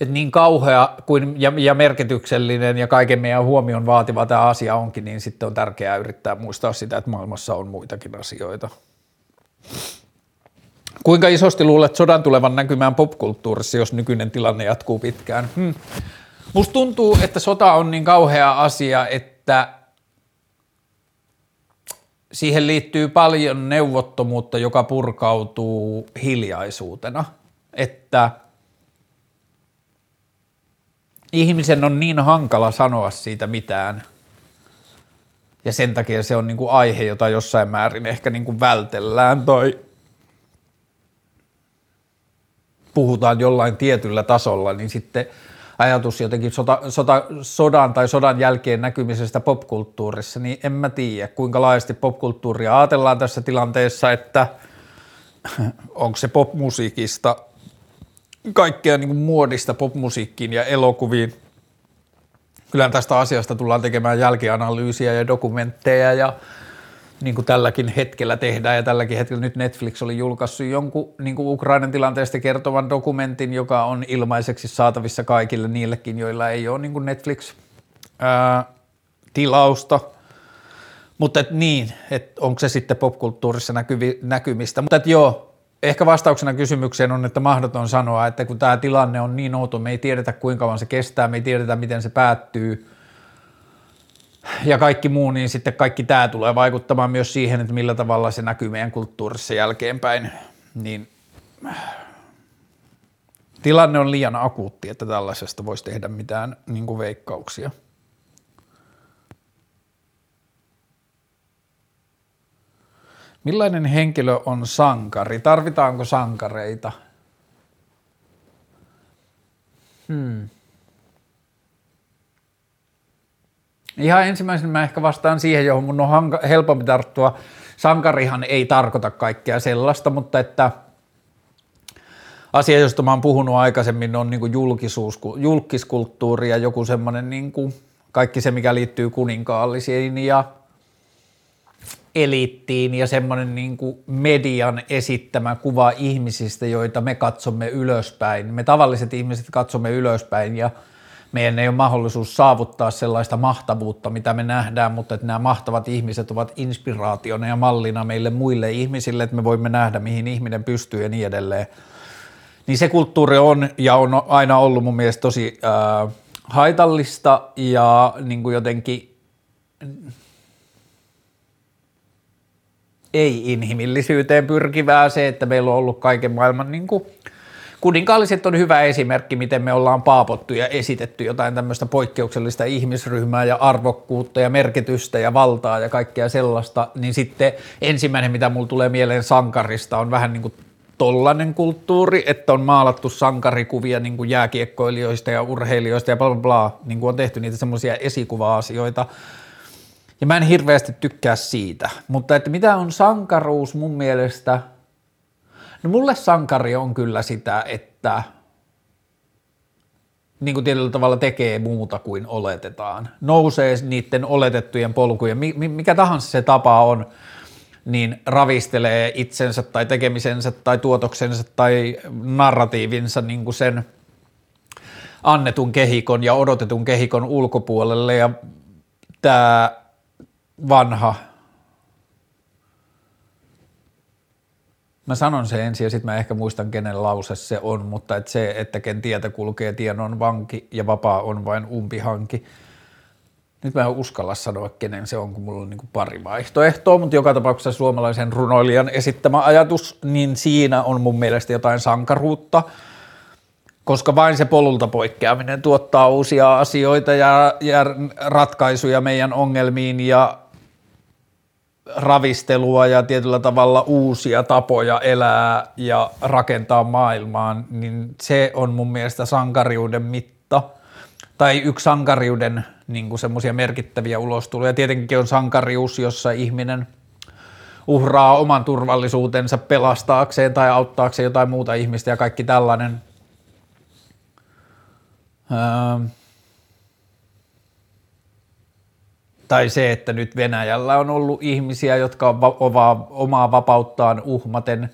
että niin kauhea kuin, ja, ja merkityksellinen ja kaiken meidän huomion vaativa tämä asia onkin, niin sitten on tärkeää yrittää muistaa sitä, että maailmassa on muitakin asioita. Kuinka isosti luulet sodan tulevan näkymään popkulttuurissa, jos nykyinen tilanne jatkuu pitkään? Hmm. Musta tuntuu, että sota on niin kauhea asia, että siihen liittyy paljon neuvottomuutta, joka purkautuu hiljaisuutena. Että – ihmisen on niin hankala sanoa siitä mitään. Ja sen takia se on niin kuin aihe, jota jossain määrin ehkä niin kuin vältellään tai puhutaan jollain tietyllä tasolla, niin sitten ajatus jotenkin sota, sota, sodan tai sodan jälkeen näkymisestä popkulttuurissa, niin en mä tiedä, kuinka laajasti popkulttuuria ajatellaan tässä tilanteessa, että onko se popmusiikista kaikkea niin kuin muodista popmusiikkiin ja elokuviin. Kyllä tästä asiasta tullaan tekemään jälkianalyysiä ja dokumentteja ja niin kuin tälläkin hetkellä tehdään ja tälläkin hetkellä nyt Netflix oli julkaissut jonkun niin kuin Ukrainan tilanteesta kertovan dokumentin, joka on ilmaiseksi saatavissa kaikille niillekin, joilla ei ole niin kuin Netflix-tilausta. Mutta et niin, että onko se sitten popkulttuurissa näkyvi, näkymistä. Mutta joo, ehkä vastauksena kysymykseen on, että mahdoton sanoa, että kun tämä tilanne on niin outo, me ei tiedetä kuinka kauan se kestää, me ei tiedetä miten se päättyy ja kaikki muu, niin sitten kaikki tämä tulee vaikuttamaan myös siihen, että millä tavalla se näkyy meidän kulttuurissa jälkeenpäin, niin tilanne on liian akuutti, että tällaisesta voisi tehdä mitään niin kuin veikkauksia. Millainen henkilö on sankari? Tarvitaanko sankareita? Hmm. Ihan ensimmäisenä mä ehkä vastaan siihen, johon mun on helpompi tarttua. Sankarihan ei tarkoita kaikkea sellaista, mutta että asia, josta mä oon puhunut aikaisemmin, on niin julkisuus, julkiskulttuuri ja joku semmoinen niin kaikki se, mikä liittyy kuninkaallisiin ja eliittiin ja semmoinen niin kuin median esittämä kuva ihmisistä, joita me katsomme ylöspäin. Me tavalliset ihmiset katsomme ylöspäin ja meidän ei ole mahdollisuus saavuttaa sellaista mahtavuutta, mitä me nähdään, mutta että nämä mahtavat ihmiset ovat inspiraationa ja mallina meille muille ihmisille, että me voimme nähdä, mihin ihminen pystyy ja niin edelleen. Niin se kulttuuri on ja on aina ollut mun mielestä tosi äh, haitallista ja niin kuin jotenkin ei-inhimillisyyteen pyrkivää se, että meillä on ollut kaiken maailman niin kuin, kuninkaalliset on hyvä esimerkki, miten me ollaan paapottu ja esitetty jotain tämmöistä poikkeuksellista ihmisryhmää ja arvokkuutta ja merkitystä ja valtaa ja kaikkea sellaista, niin sitten ensimmäinen, mitä mulla tulee mieleen sankarista, on vähän niin kuin tollanen kulttuuri, että on maalattu sankarikuvia niin kuin jääkiekkoilijoista ja urheilijoista ja bla bla bla, niin kuin on tehty niitä semmoisia esikuva-asioita, ja mä en hirveästi tykkää siitä, mutta että mitä on sankaruus mun mielestä? No mulle sankari on kyllä sitä, että niin kuin tietyllä tavalla tekee muuta kuin oletetaan. Nousee niiden oletettujen polkujen, mikä tahansa se tapa on, niin ravistelee itsensä tai tekemisensä tai tuotoksensa tai narratiivinsa niin kuin sen annetun kehikon ja odotetun kehikon ulkopuolelle ja tämä vanha. Mä sanon se ensin ja sitten mä ehkä muistan, kenen lause se on, mutta et se, että ken tietä kulkee, tien on vanki ja vapaa on vain umpihanki. Nyt mä en uskalla sanoa, kenen se on, kun mulla on niin pari vaihtoehtoa, mutta joka tapauksessa suomalaisen runoilijan esittämä ajatus, niin siinä on mun mielestä jotain sankaruutta, koska vain se polulta poikkeaminen tuottaa uusia asioita ja, ja ratkaisuja meidän ongelmiin ja ravistelua ja tietyllä tavalla uusia tapoja elää ja rakentaa maailmaan, niin se on mun mielestä sankariuden mitta tai yksi sankariuden niin semmoisia merkittäviä ulostuloja. Tietenkin on sankarius, jossa ihminen uhraa oman turvallisuutensa pelastaakseen tai auttaakseen jotain muuta ihmistä ja kaikki tällainen. Öö, tai se, että nyt Venäjällä on ollut ihmisiä, jotka on va- omaa vapauttaan uhmaten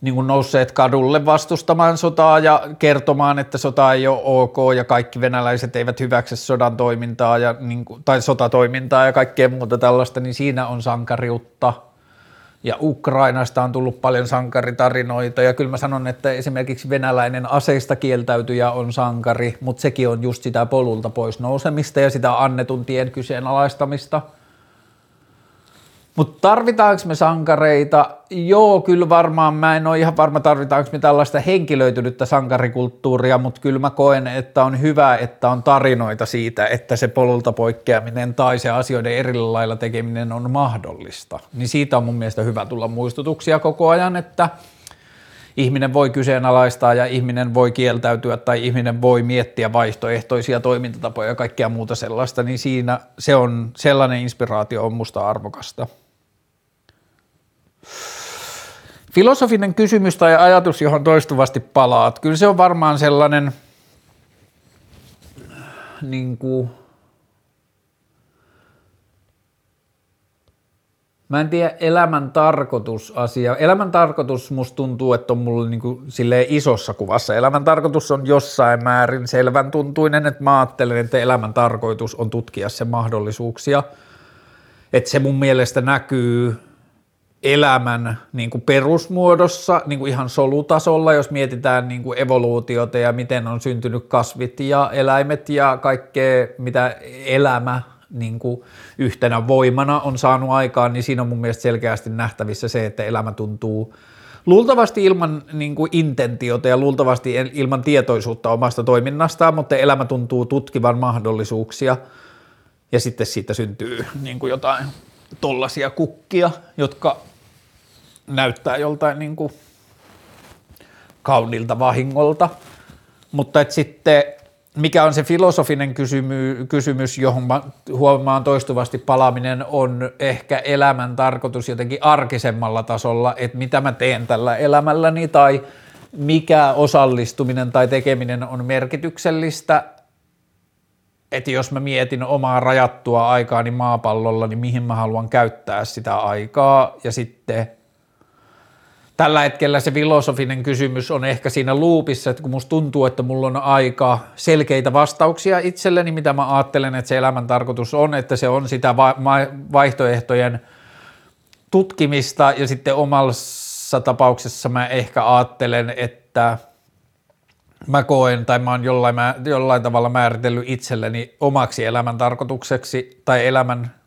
niin kuin nousseet kadulle vastustamaan sotaa ja kertomaan, että sota ei ole ok ja kaikki venäläiset eivät hyväksy sodan toimintaa ja, niin kuin, tai sotatoimintaa ja kaikkea muuta tällaista, niin siinä on sankariutta – ja Ukrainasta on tullut paljon sankaritarinoita. Ja kyllä mä sanon, että esimerkiksi venäläinen aseista kieltäytyjä on sankari, mutta sekin on just sitä polulta pois nousemista ja sitä annetun tien kyseenalaistamista – mutta tarvitaanko me sankareita? Joo, kyllä varmaan. Mä en ole ihan varma, tarvitaanko me tällaista henkilöitynyttä sankarikulttuuria, mutta kyllä mä koen, että on hyvä, että on tarinoita siitä, että se polulta poikkeaminen tai se asioiden eri lailla tekeminen on mahdollista. Niin siitä on mun mielestä hyvä tulla muistutuksia koko ajan, että ihminen voi kyseenalaistaa ja ihminen voi kieltäytyä tai ihminen voi miettiä vaihtoehtoisia toimintatapoja ja kaikkea muuta sellaista, niin siinä se on, sellainen inspiraatio on musta arvokasta. Filosofinen kysymys tai ajatus, johon toistuvasti palaat, kyllä se on varmaan sellainen niin kuin, Mä en tiedä elämän tarkoitus asia. Elämän tarkoitus musta tuntuu, että on mulla niinku silleen isossa kuvassa. Elämän tarkoitus on jossain määrin selvän tuntuinen, että mä ajattelen, että elämän tarkoitus on tutkia sen mahdollisuuksia. Että se mun mielestä näkyy elämän niin kuin perusmuodossa, niin kuin ihan solutasolla, jos mietitään niin kuin evoluutiota ja miten on syntynyt kasvit ja eläimet ja kaikkea, mitä elämä niin kuin yhtenä voimana on saanut aikaan, niin siinä on mun mielestä selkeästi nähtävissä se, että elämä tuntuu luultavasti ilman niin kuin intentiota ja luultavasti ilman tietoisuutta omasta toiminnastaan, mutta elämä tuntuu tutkivan mahdollisuuksia. Ja sitten siitä syntyy niin kuin jotain tollaisia kukkia, jotka näyttää joltain niin kuin kaunilta vahingolta, mutta et sitten mikä on se filosofinen kysymy, kysymys, johon mä huomaan toistuvasti palaaminen, on ehkä elämän tarkoitus jotenkin arkisemmalla tasolla, että mitä mä teen tällä elämälläni tai mikä osallistuminen tai tekeminen on merkityksellistä, että jos mä mietin omaa rajattua aikaani maapallolla, niin mihin mä haluan käyttää sitä aikaa? Ja sitten tällä hetkellä se filosofinen kysymys on ehkä siinä luupissa, että kun musta tuntuu, että mulla on aika selkeitä vastauksia itselleni, mitä mä ajattelen, että se elämän tarkoitus on, että se on sitä vaihtoehtojen tutkimista. Ja sitten omassa tapauksessa mä ehkä ajattelen, että mä koen tai mä oon jollain, jollain tavalla määritellyt itselleni omaksi elämän tarkoitukseksi tai elämän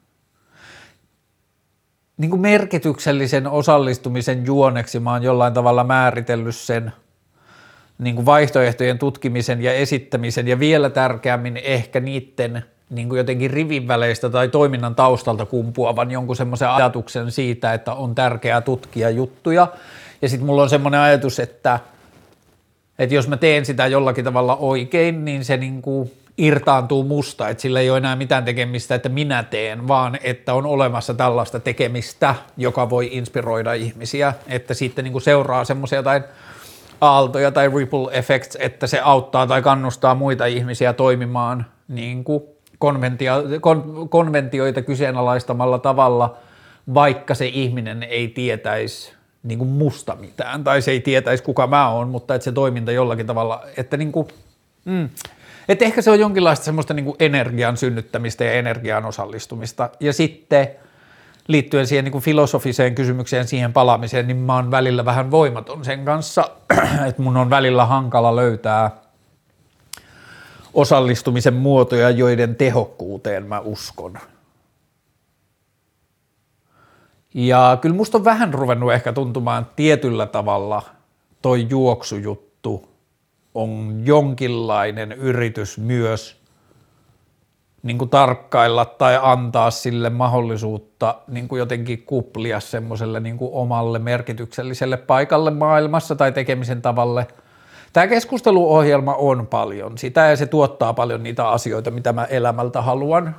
niin kuin merkityksellisen osallistumisen juoneksi mä oon jollain tavalla määritellyt sen niin kuin vaihtoehtojen tutkimisen ja esittämisen ja vielä tärkeämmin ehkä niiden niin kuin jotenkin rivin väleistä tai toiminnan taustalta kumpuavan jonkun semmoisen ajatuksen siitä, että on tärkeää tutkia juttuja. Ja sitten mulla on semmoinen ajatus, että, että jos mä teen sitä jollakin tavalla oikein, niin se niin kuin irtaantuu musta, että sillä ei ole enää mitään tekemistä, että minä teen, vaan että on olemassa tällaista tekemistä, joka voi inspiroida ihmisiä, että sitten niin kuin seuraa semmoisia jotain aaltoja tai ripple effects, että se auttaa tai kannustaa muita ihmisiä toimimaan niin kuin konventio- kon- konventioita kyseenalaistamalla tavalla, vaikka se ihminen ei tietäisi niin kuin musta mitään, tai se ei tietäisi kuka mä oon, mutta että se toiminta jollakin tavalla, että niin kuin, mm, et ehkä se on jonkinlaista semmoista niin kuin energian synnyttämistä ja energian osallistumista. Ja sitten liittyen siihen niin kuin filosofiseen kysymykseen, siihen palaamiseen, niin mä oon välillä vähän voimaton sen kanssa, että mun on välillä hankala löytää osallistumisen muotoja, joiden tehokkuuteen mä uskon. Ja kyllä musta on vähän ruvennut ehkä tuntumaan tietyllä tavalla toi juoksujuttu on jonkinlainen yritys myös niin kuin tarkkailla tai antaa sille mahdollisuutta niin kuin jotenkin kuplia semmoiselle niin kuin omalle merkitykselliselle paikalle maailmassa tai tekemisen tavalle. Tämä keskusteluohjelma on paljon sitä ja se tuottaa paljon niitä asioita, mitä mä elämältä haluan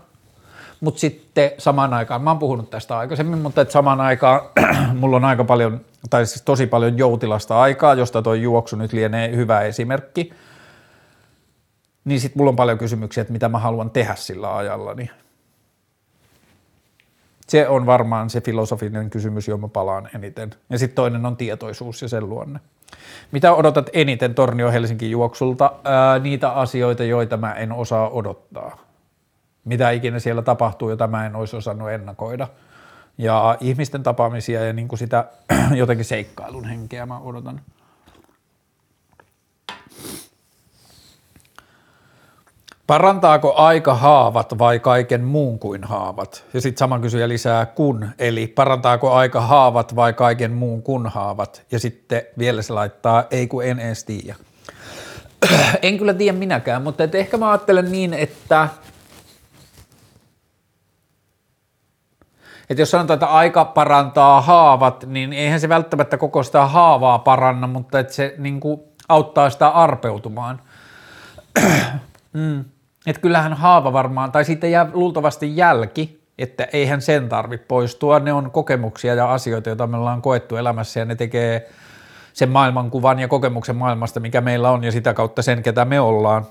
mutta sitten samaan aikaan, mä oon puhunut tästä aikaisemmin, mutta että samaan aikaan mulla on aika paljon, tai siis tosi paljon joutilasta aikaa, josta tuo juoksu nyt lienee hyvä esimerkki, niin sitten mulla on paljon kysymyksiä, että mitä mä haluan tehdä sillä ajalla. Niin se on varmaan se filosofinen kysymys, johon mä palaan eniten. Ja sitten toinen on tietoisuus ja sen luonne. Mitä odotat eniten Tornio Helsinki juoksulta? Ää, niitä asioita, joita mä en osaa odottaa mitä ikinä siellä tapahtuu, jota mä en olisi osannut ennakoida. Ja ihmisten tapaamisia ja niin kuin sitä jotenkin seikkailun henkeä mä odotan. Parantaako aika haavat vai kaiken muun kuin haavat? Ja sitten sama kysyjä lisää kun, eli parantaako aika haavat vai kaiken muun kuin haavat? Ja sitten vielä se laittaa ei kun en edes tiedä. en kyllä tiedä minäkään, mutta et ehkä mä ajattelen niin, että – että jos sanotaan, että aika parantaa haavat, niin eihän se välttämättä koko sitä haavaa paranna, mutta että se niin kuin, auttaa sitä arpeutumaan. mm. Että kyllähän haava varmaan, tai sitten jää luultavasti jälki, että eihän sen tarvi poistua. Ne on kokemuksia ja asioita, joita me ollaan koettu elämässä ja ne tekee sen maailmankuvan ja kokemuksen maailmasta, mikä meillä on ja sitä kautta sen, ketä me ollaan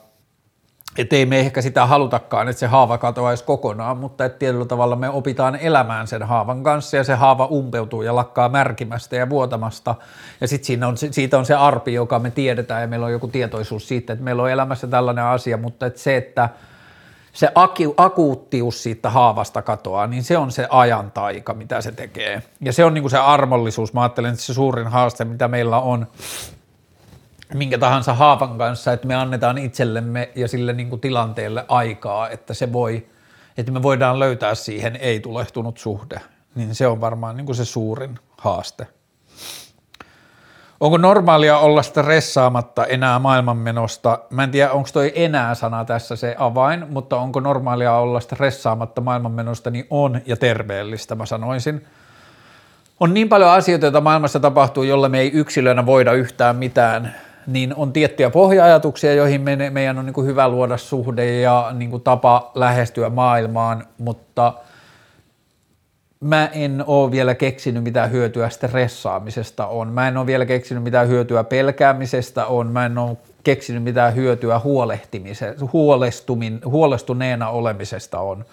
että ei me ehkä sitä halutakaan, että se haava katoaisi kokonaan, mutta että tietyllä tavalla me opitaan elämään sen haavan kanssa ja se haava umpeutuu ja lakkaa märkimästä ja vuotamasta ja sitten on, siitä on se arpi, joka me tiedetään ja meillä on joku tietoisuus siitä, että meillä on elämässä tällainen asia, mutta että se, että se aku, akuuttius siitä haavasta katoaa, niin se on se ajan taika, mitä se tekee. Ja se on niin kuin se armollisuus, mä ajattelen, että se suurin haaste, mitä meillä on, minkä tahansa haavan kanssa, että me annetaan itsellemme ja sille niin kuin tilanteelle aikaa, että se voi, että me voidaan löytää siihen ei-tulehtunut suhde, niin se on varmaan niin kuin se suurin haaste. Onko normaalia olla stressaamatta enää maailmanmenosta? Mä en tiedä, onko toi enää-sana tässä se avain, mutta onko normaalia olla stressaamatta maailmanmenosta, niin on ja terveellistä mä sanoisin. on niin paljon asioita, joita maailmassa tapahtuu, jolle me ei yksilönä voida yhtään mitään, niin on tiettyjä pohja-ajatuksia, joihin me, meidän on niin kuin hyvä luoda suhde ja niin kuin tapa lähestyä maailmaan, mutta mä en ole vielä keksinyt mitään hyötyä stressaamisesta on. Mä en ole vielä keksinyt mitään hyötyä pelkäämisestä on. Mä en ole keksinyt mitään hyötyä huolestumin, huolestuneena olemisesta on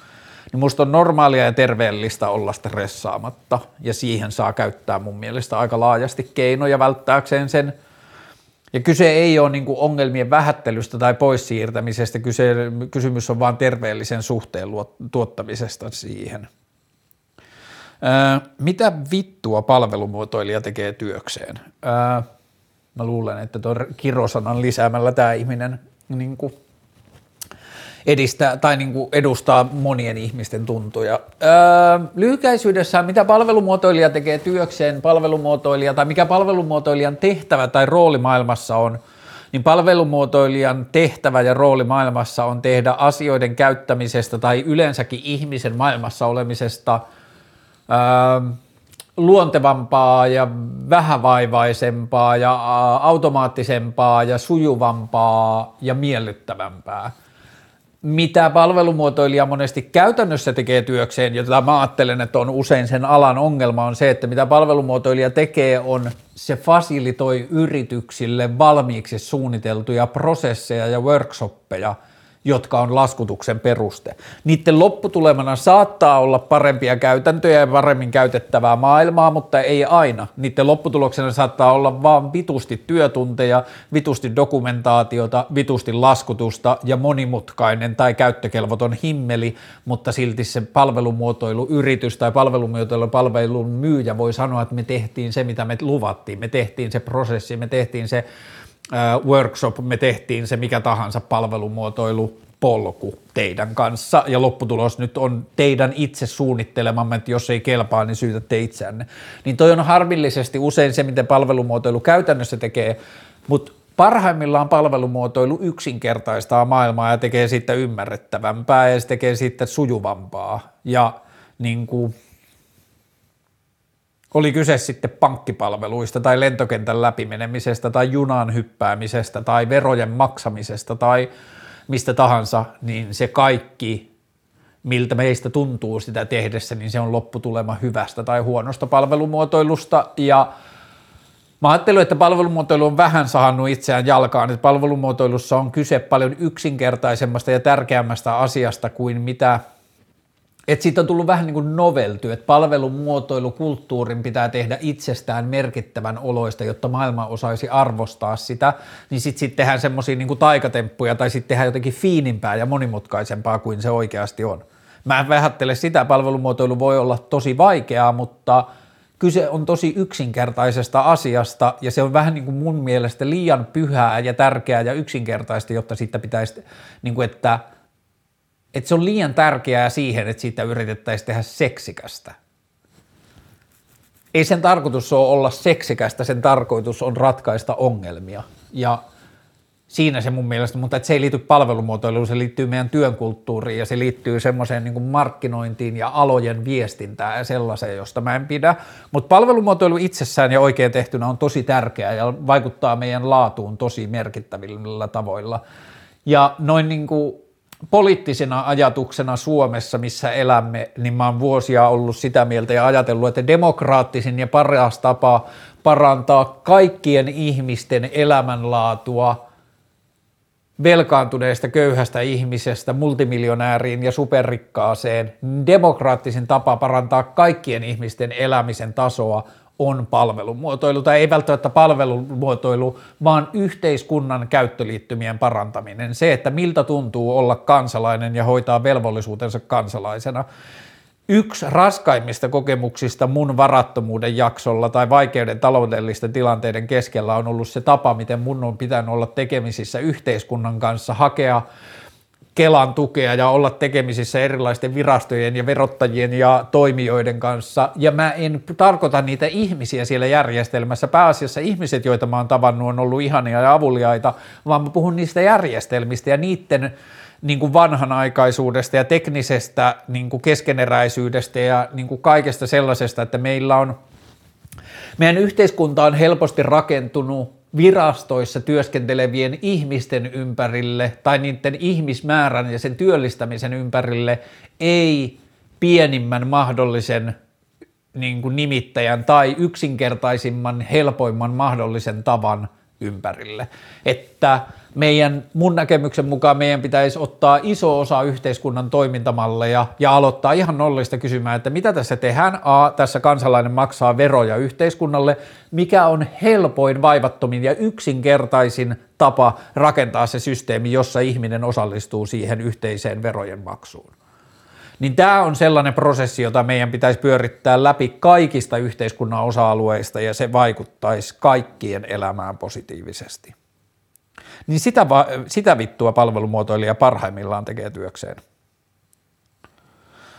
niin musta on normaalia ja terveellistä olla stressaamatta ja siihen saa käyttää mun mielestä aika laajasti keinoja välttääkseen sen. Ja kyse ei ole niin ongelmien vähättelystä tai poissiirtämisestä, kyse, kysymys on vain terveellisen suhteen tuottamisesta siihen. Öö, mitä vittua palvelumuotoilija tekee työkseen? Öö, mä luulen, että tuon kirosanan lisäämällä tämä ihminen niin kuin edistää tai niin kuin edustaa monien ihmisten tuntuja. Öö, lyhykäisyydessään, mitä palvelumuotoilija tekee työkseen, palvelumuotoilija tai mikä palvelumuotoilijan tehtävä tai rooli maailmassa on, niin palvelumuotoilijan tehtävä ja rooli maailmassa on tehdä asioiden käyttämisestä tai yleensäkin ihmisen maailmassa olemisesta öö, luontevampaa ja vähävaivaisempaa ja automaattisempaa ja sujuvampaa ja miellyttävämpää mitä palvelumuotoilija monesti käytännössä tekee työkseen, jota mä ajattelen, että on usein sen alan ongelma, on se, että mitä palvelumuotoilija tekee, on se fasilitoi yrityksille valmiiksi suunniteltuja prosesseja ja workshoppeja – jotka on laskutuksen peruste. Niiden lopputulemana saattaa olla parempia käytäntöjä ja paremmin käytettävää maailmaa, mutta ei aina. Niiden lopputuloksena saattaa olla vaan vitusti työtunteja, vitusti dokumentaatiota, vitusti laskutusta ja monimutkainen tai käyttökelvoton himmeli, mutta silti se palvelumuotoiluyritys tai palvelumuotoilu palvelun myyjä voi sanoa, että me tehtiin se, mitä me luvattiin, me tehtiin se prosessi, me tehtiin se workshop, me tehtiin se mikä tahansa palvelumuotoilu, polku teidän kanssa ja lopputulos nyt on teidän itse suunnittelemamme, että jos ei kelpaa, niin syytätte itseänne. Niin toi on harmillisesti usein se, miten palvelumuotoilu käytännössä tekee, mutta parhaimmillaan palvelumuotoilu yksinkertaistaa maailmaa ja tekee siitä ymmärrettävämpää ja se tekee siitä sujuvampaa ja niin kuin, oli kyse sitten pankkipalveluista tai lentokentän läpimenemisestä tai junan hyppäämisestä tai verojen maksamisesta tai mistä tahansa, niin se kaikki, miltä meistä tuntuu sitä tehdessä, niin se on lopputulema hyvästä tai huonosta palvelumuotoilusta. Ja Mä ajattelen, että palvelumuotoilu on vähän sahannut itseään jalkaan, että palvelumuotoilussa on kyse paljon yksinkertaisemmasta ja tärkeämmästä asiasta kuin mitä että siitä on tullut vähän niin kuin novelty, että palvelumuotoilukulttuurin pitää tehdä itsestään merkittävän oloista, jotta maailma osaisi arvostaa sitä, niin sitten sit tehdään semmoisia niin taikatemppuja tai sitten tehdään jotenkin fiinimpää ja monimutkaisempaa kuin se oikeasti on. Mä en vähättele sitä, palvelumuotoilu voi olla tosi vaikeaa, mutta kyse on tosi yksinkertaisesta asiasta ja se on vähän niin kuin mun mielestä liian pyhää ja tärkeää ja yksinkertaista, jotta siitä pitäisi, niin kuin että – että se on liian tärkeää siihen, että siitä yritettäisiin tehdä seksikästä. Ei sen tarkoitus ole olla seksikästä, sen tarkoitus on ratkaista ongelmia. Ja siinä se mun mielestä, mutta että se ei liity palvelumuotoiluun, se liittyy meidän työn kulttuuriin ja se liittyy semmoiseen niin markkinointiin ja alojen viestintään ja sellaiseen, josta mä en pidä. Mutta palvelumuotoilu itsessään ja oikein tehtynä on tosi tärkeää ja vaikuttaa meidän laatuun tosi merkittävillä tavoilla. Ja noin niin kuin poliittisena ajatuksena Suomessa, missä elämme, niin mä oon vuosia ollut sitä mieltä ja ajatellut, että demokraattisin ja paras tapa parantaa kaikkien ihmisten elämänlaatua velkaantuneesta köyhästä ihmisestä multimiljonääriin ja superrikkaaseen, demokraattisin tapa parantaa kaikkien ihmisten elämisen tasoa on palvelumuotoilu, tai ei välttämättä palvelumuotoilu, vaan yhteiskunnan käyttöliittymien parantaminen. Se, että miltä tuntuu olla kansalainen ja hoitaa velvollisuutensa kansalaisena. Yksi raskaimmista kokemuksista mun varattomuuden jaksolla tai vaikeuden taloudellisten tilanteiden keskellä on ollut se tapa, miten mun on pitänyt olla tekemisissä yhteiskunnan kanssa, hakea Kelan tukea ja olla tekemisissä erilaisten virastojen ja verottajien ja toimijoiden kanssa. Ja mä en tarkoita niitä ihmisiä siellä järjestelmässä. Pääasiassa ihmiset, joita mä oon tavannut, on ollut ihania ja avuliaita, vaan mä puhun niistä järjestelmistä ja niiden niin kuin vanhanaikaisuudesta ja teknisestä niin kuin keskeneräisyydestä ja niin kuin kaikesta sellaisesta, että meillä on Meidän yhteiskunta on helposti rakentunut virastoissa työskentelevien ihmisten ympärille tai niiden ihmismäärän ja sen työllistämisen ympärille, ei pienimmän mahdollisen niin kuin nimittäjän tai yksinkertaisimman, helpoimman mahdollisen tavan ympärille. Että meidän, mun näkemyksen mukaan meidän pitäisi ottaa iso osa yhteiskunnan toimintamalleja ja aloittaa ihan nollista kysymään, että mitä tässä tehdään. A, tässä kansalainen maksaa veroja yhteiskunnalle, mikä on helpoin, vaivattomin ja yksinkertaisin tapa rakentaa se systeemi, jossa ihminen osallistuu siihen yhteiseen verojen maksuun. Niin tämä on sellainen prosessi, jota meidän pitäisi pyörittää läpi kaikista yhteiskunnan osa-alueista ja se vaikuttaisi kaikkien elämään positiivisesti niin sitä, va, sitä vittua palvelumuotoilija parhaimmillaan tekee työkseen.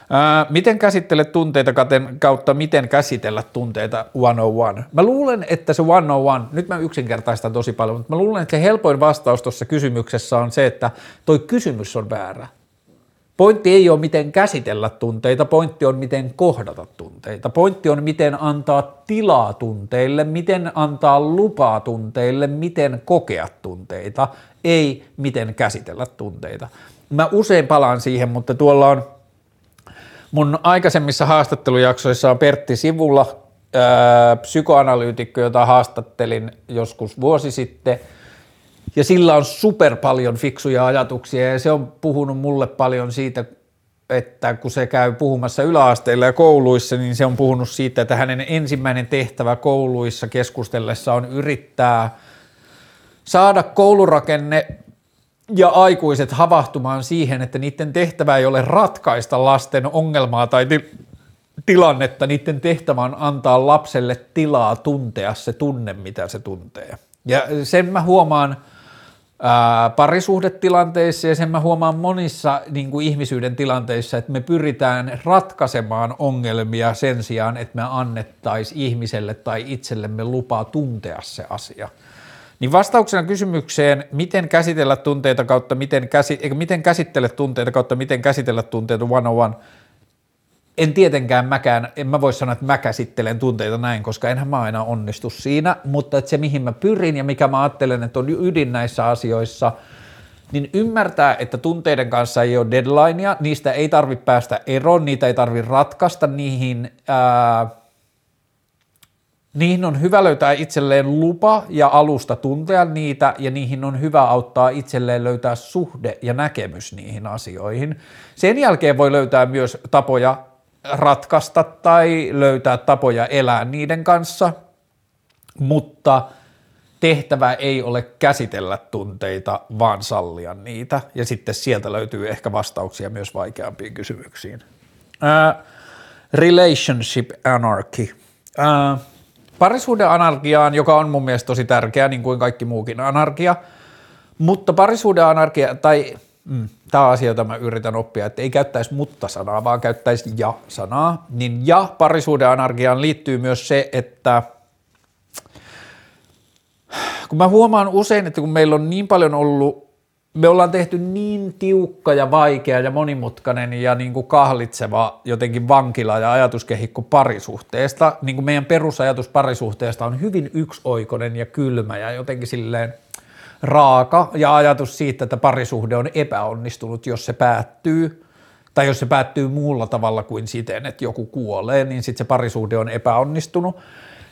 Ää, miten käsittelet tunteita kautta miten käsitellä tunteita 101? Mä luulen, että se 101, nyt mä yksinkertaistan tosi paljon, mutta mä luulen, että se helpoin vastaus tuossa kysymyksessä on se, että toi kysymys on väärä. Pointti ei ole miten käsitellä tunteita, pointti on miten kohdata tunteita. Pointti on miten antaa tilaa tunteille, miten antaa lupaa tunteille, miten kokea tunteita, ei miten käsitellä tunteita. Mä usein palaan siihen, mutta tuolla on mun aikaisemmissa haastattelujaksoissa on Pertti Sivulla, psykoanalyytikko, jota haastattelin joskus vuosi sitten – ja sillä on super paljon fiksuja ajatuksia ja se on puhunut mulle paljon siitä, että kun se käy puhumassa yläasteilla ja kouluissa, niin se on puhunut siitä, että hänen ensimmäinen tehtävä kouluissa keskustellessa on yrittää saada koulurakenne ja aikuiset havahtumaan siihen, että niiden tehtävä ei ole ratkaista lasten ongelmaa tai tilannetta, niiden tehtävä on antaa lapselle tilaa tuntea se tunne, mitä se tuntee. Ja sen mä huomaan – parisuhdetilanteissa ja sen mä huomaan monissa niin kuin ihmisyyden tilanteissa, että me pyritään ratkaisemaan ongelmia sen sijaan, että me annettaisiin ihmiselle tai itsellemme lupaa tuntea se asia. Niin vastauksena kysymykseen, miten käsitellä tunteita kautta, miten, käsi, miten käsittele tunteita kautta, miten käsitellä tunteita one on one, en tietenkään mäkään, en mä voi sanoa, että mä käsittelen tunteita näin, koska enhän mä aina onnistu siinä, mutta että se mihin mä pyrin ja mikä mä ajattelen, että on ydin näissä asioissa, niin ymmärtää, että tunteiden kanssa ei ole deadlinea, niistä ei tarvitse päästä eroon, niitä ei tarvitse ratkaista, niihin, ää, niihin on hyvä löytää itselleen lupa ja alusta tuntea niitä, ja niihin on hyvä auttaa itselleen löytää suhde ja näkemys niihin asioihin. Sen jälkeen voi löytää myös tapoja ratkaista tai löytää tapoja elää niiden kanssa, mutta tehtävä ei ole käsitellä tunteita, vaan sallia niitä. Ja sitten sieltä löytyy ehkä vastauksia myös vaikeampiin kysymyksiin. Relationship anarchy. Uh, parisuuden anarkiaan, joka on mun mielestä tosi tärkeä, niin kuin kaikki muukin anarkia, mutta parisuuden anarkia, tai mm, tämä on asia, jota mä yritän oppia, että ei käyttäisi mutta-sanaa, vaan käyttäisi ja-sanaa, niin ja parisuuden anarkiaan liittyy myös se, että kun mä huomaan usein, että kun meillä on niin paljon ollut, me ollaan tehty niin tiukka ja vaikea ja monimutkainen ja niin kuin kahlitseva jotenkin vankila ja ajatuskehikko parisuhteesta, niin kuin meidän perusajatus parisuhteesta on hyvin yksioikoinen ja kylmä ja jotenkin silleen – raaka ja ajatus siitä, että parisuhde on epäonnistunut, jos se päättyy, tai jos se päättyy muulla tavalla kuin siten, että joku kuolee, niin sitten se parisuhde on epäonnistunut.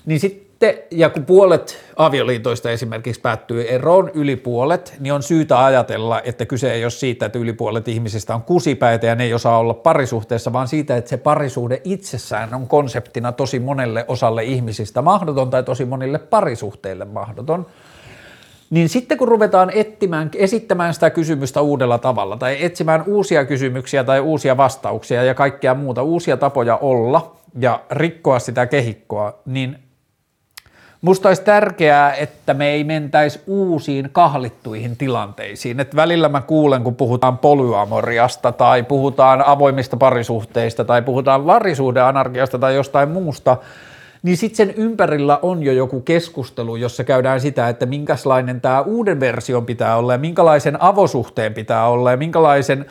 Niin sitten, ja kun puolet avioliitoista esimerkiksi päättyy eroon, yli puolet, niin on syytä ajatella, että kyse ei ole siitä, että yli puolet ihmisistä on kusipäitä ja ne ei osaa olla parisuhteessa, vaan siitä, että se parisuhde itsessään on konseptina tosi monelle osalle ihmisistä mahdoton tai tosi monille parisuhteille mahdoton – niin sitten kun ruvetaan etsimään, esittämään sitä kysymystä uudella tavalla tai etsimään uusia kysymyksiä tai uusia vastauksia ja kaikkea muuta, uusia tapoja olla ja rikkoa sitä kehikkoa, niin musta olisi tärkeää, että me ei mentäisi uusiin kahlittuihin tilanteisiin. Et välillä mä kuulen, kun puhutaan polyamoriasta tai puhutaan avoimista parisuhteista tai puhutaan varisuhdeanarkiasta tai jostain muusta, niin sitten sen ympärillä on jo joku keskustelu, jossa käydään sitä, että minkälainen tämä uuden version pitää olla ja minkälaisen avosuhteen pitää olla ja minkälaisen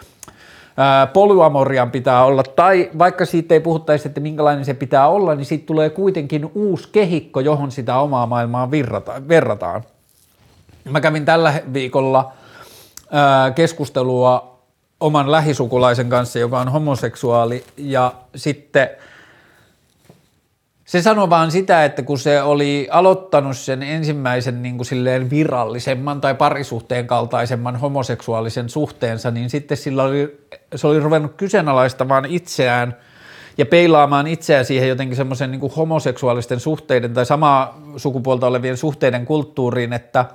polyamorian pitää olla, tai vaikka siitä ei puhuttaisi, että minkälainen se pitää olla, niin siitä tulee kuitenkin uusi kehikko, johon sitä omaa maailmaa virrata, verrataan. Mä kävin tällä viikolla keskustelua oman lähisukulaisen kanssa, joka on homoseksuaali, ja sitten – se sanoi vaan sitä, että kun se oli aloittanut sen ensimmäisen niin kuin silleen virallisemman tai parisuhteen kaltaisemman homoseksuaalisen suhteensa, niin sitten sillä oli, se oli ruvennut kyseenalaistamaan itseään ja peilaamaan itseään siihen jotenkin semmoisen niin homoseksuaalisten suhteiden tai samaa sukupuolta olevien suhteiden kulttuuriin, että –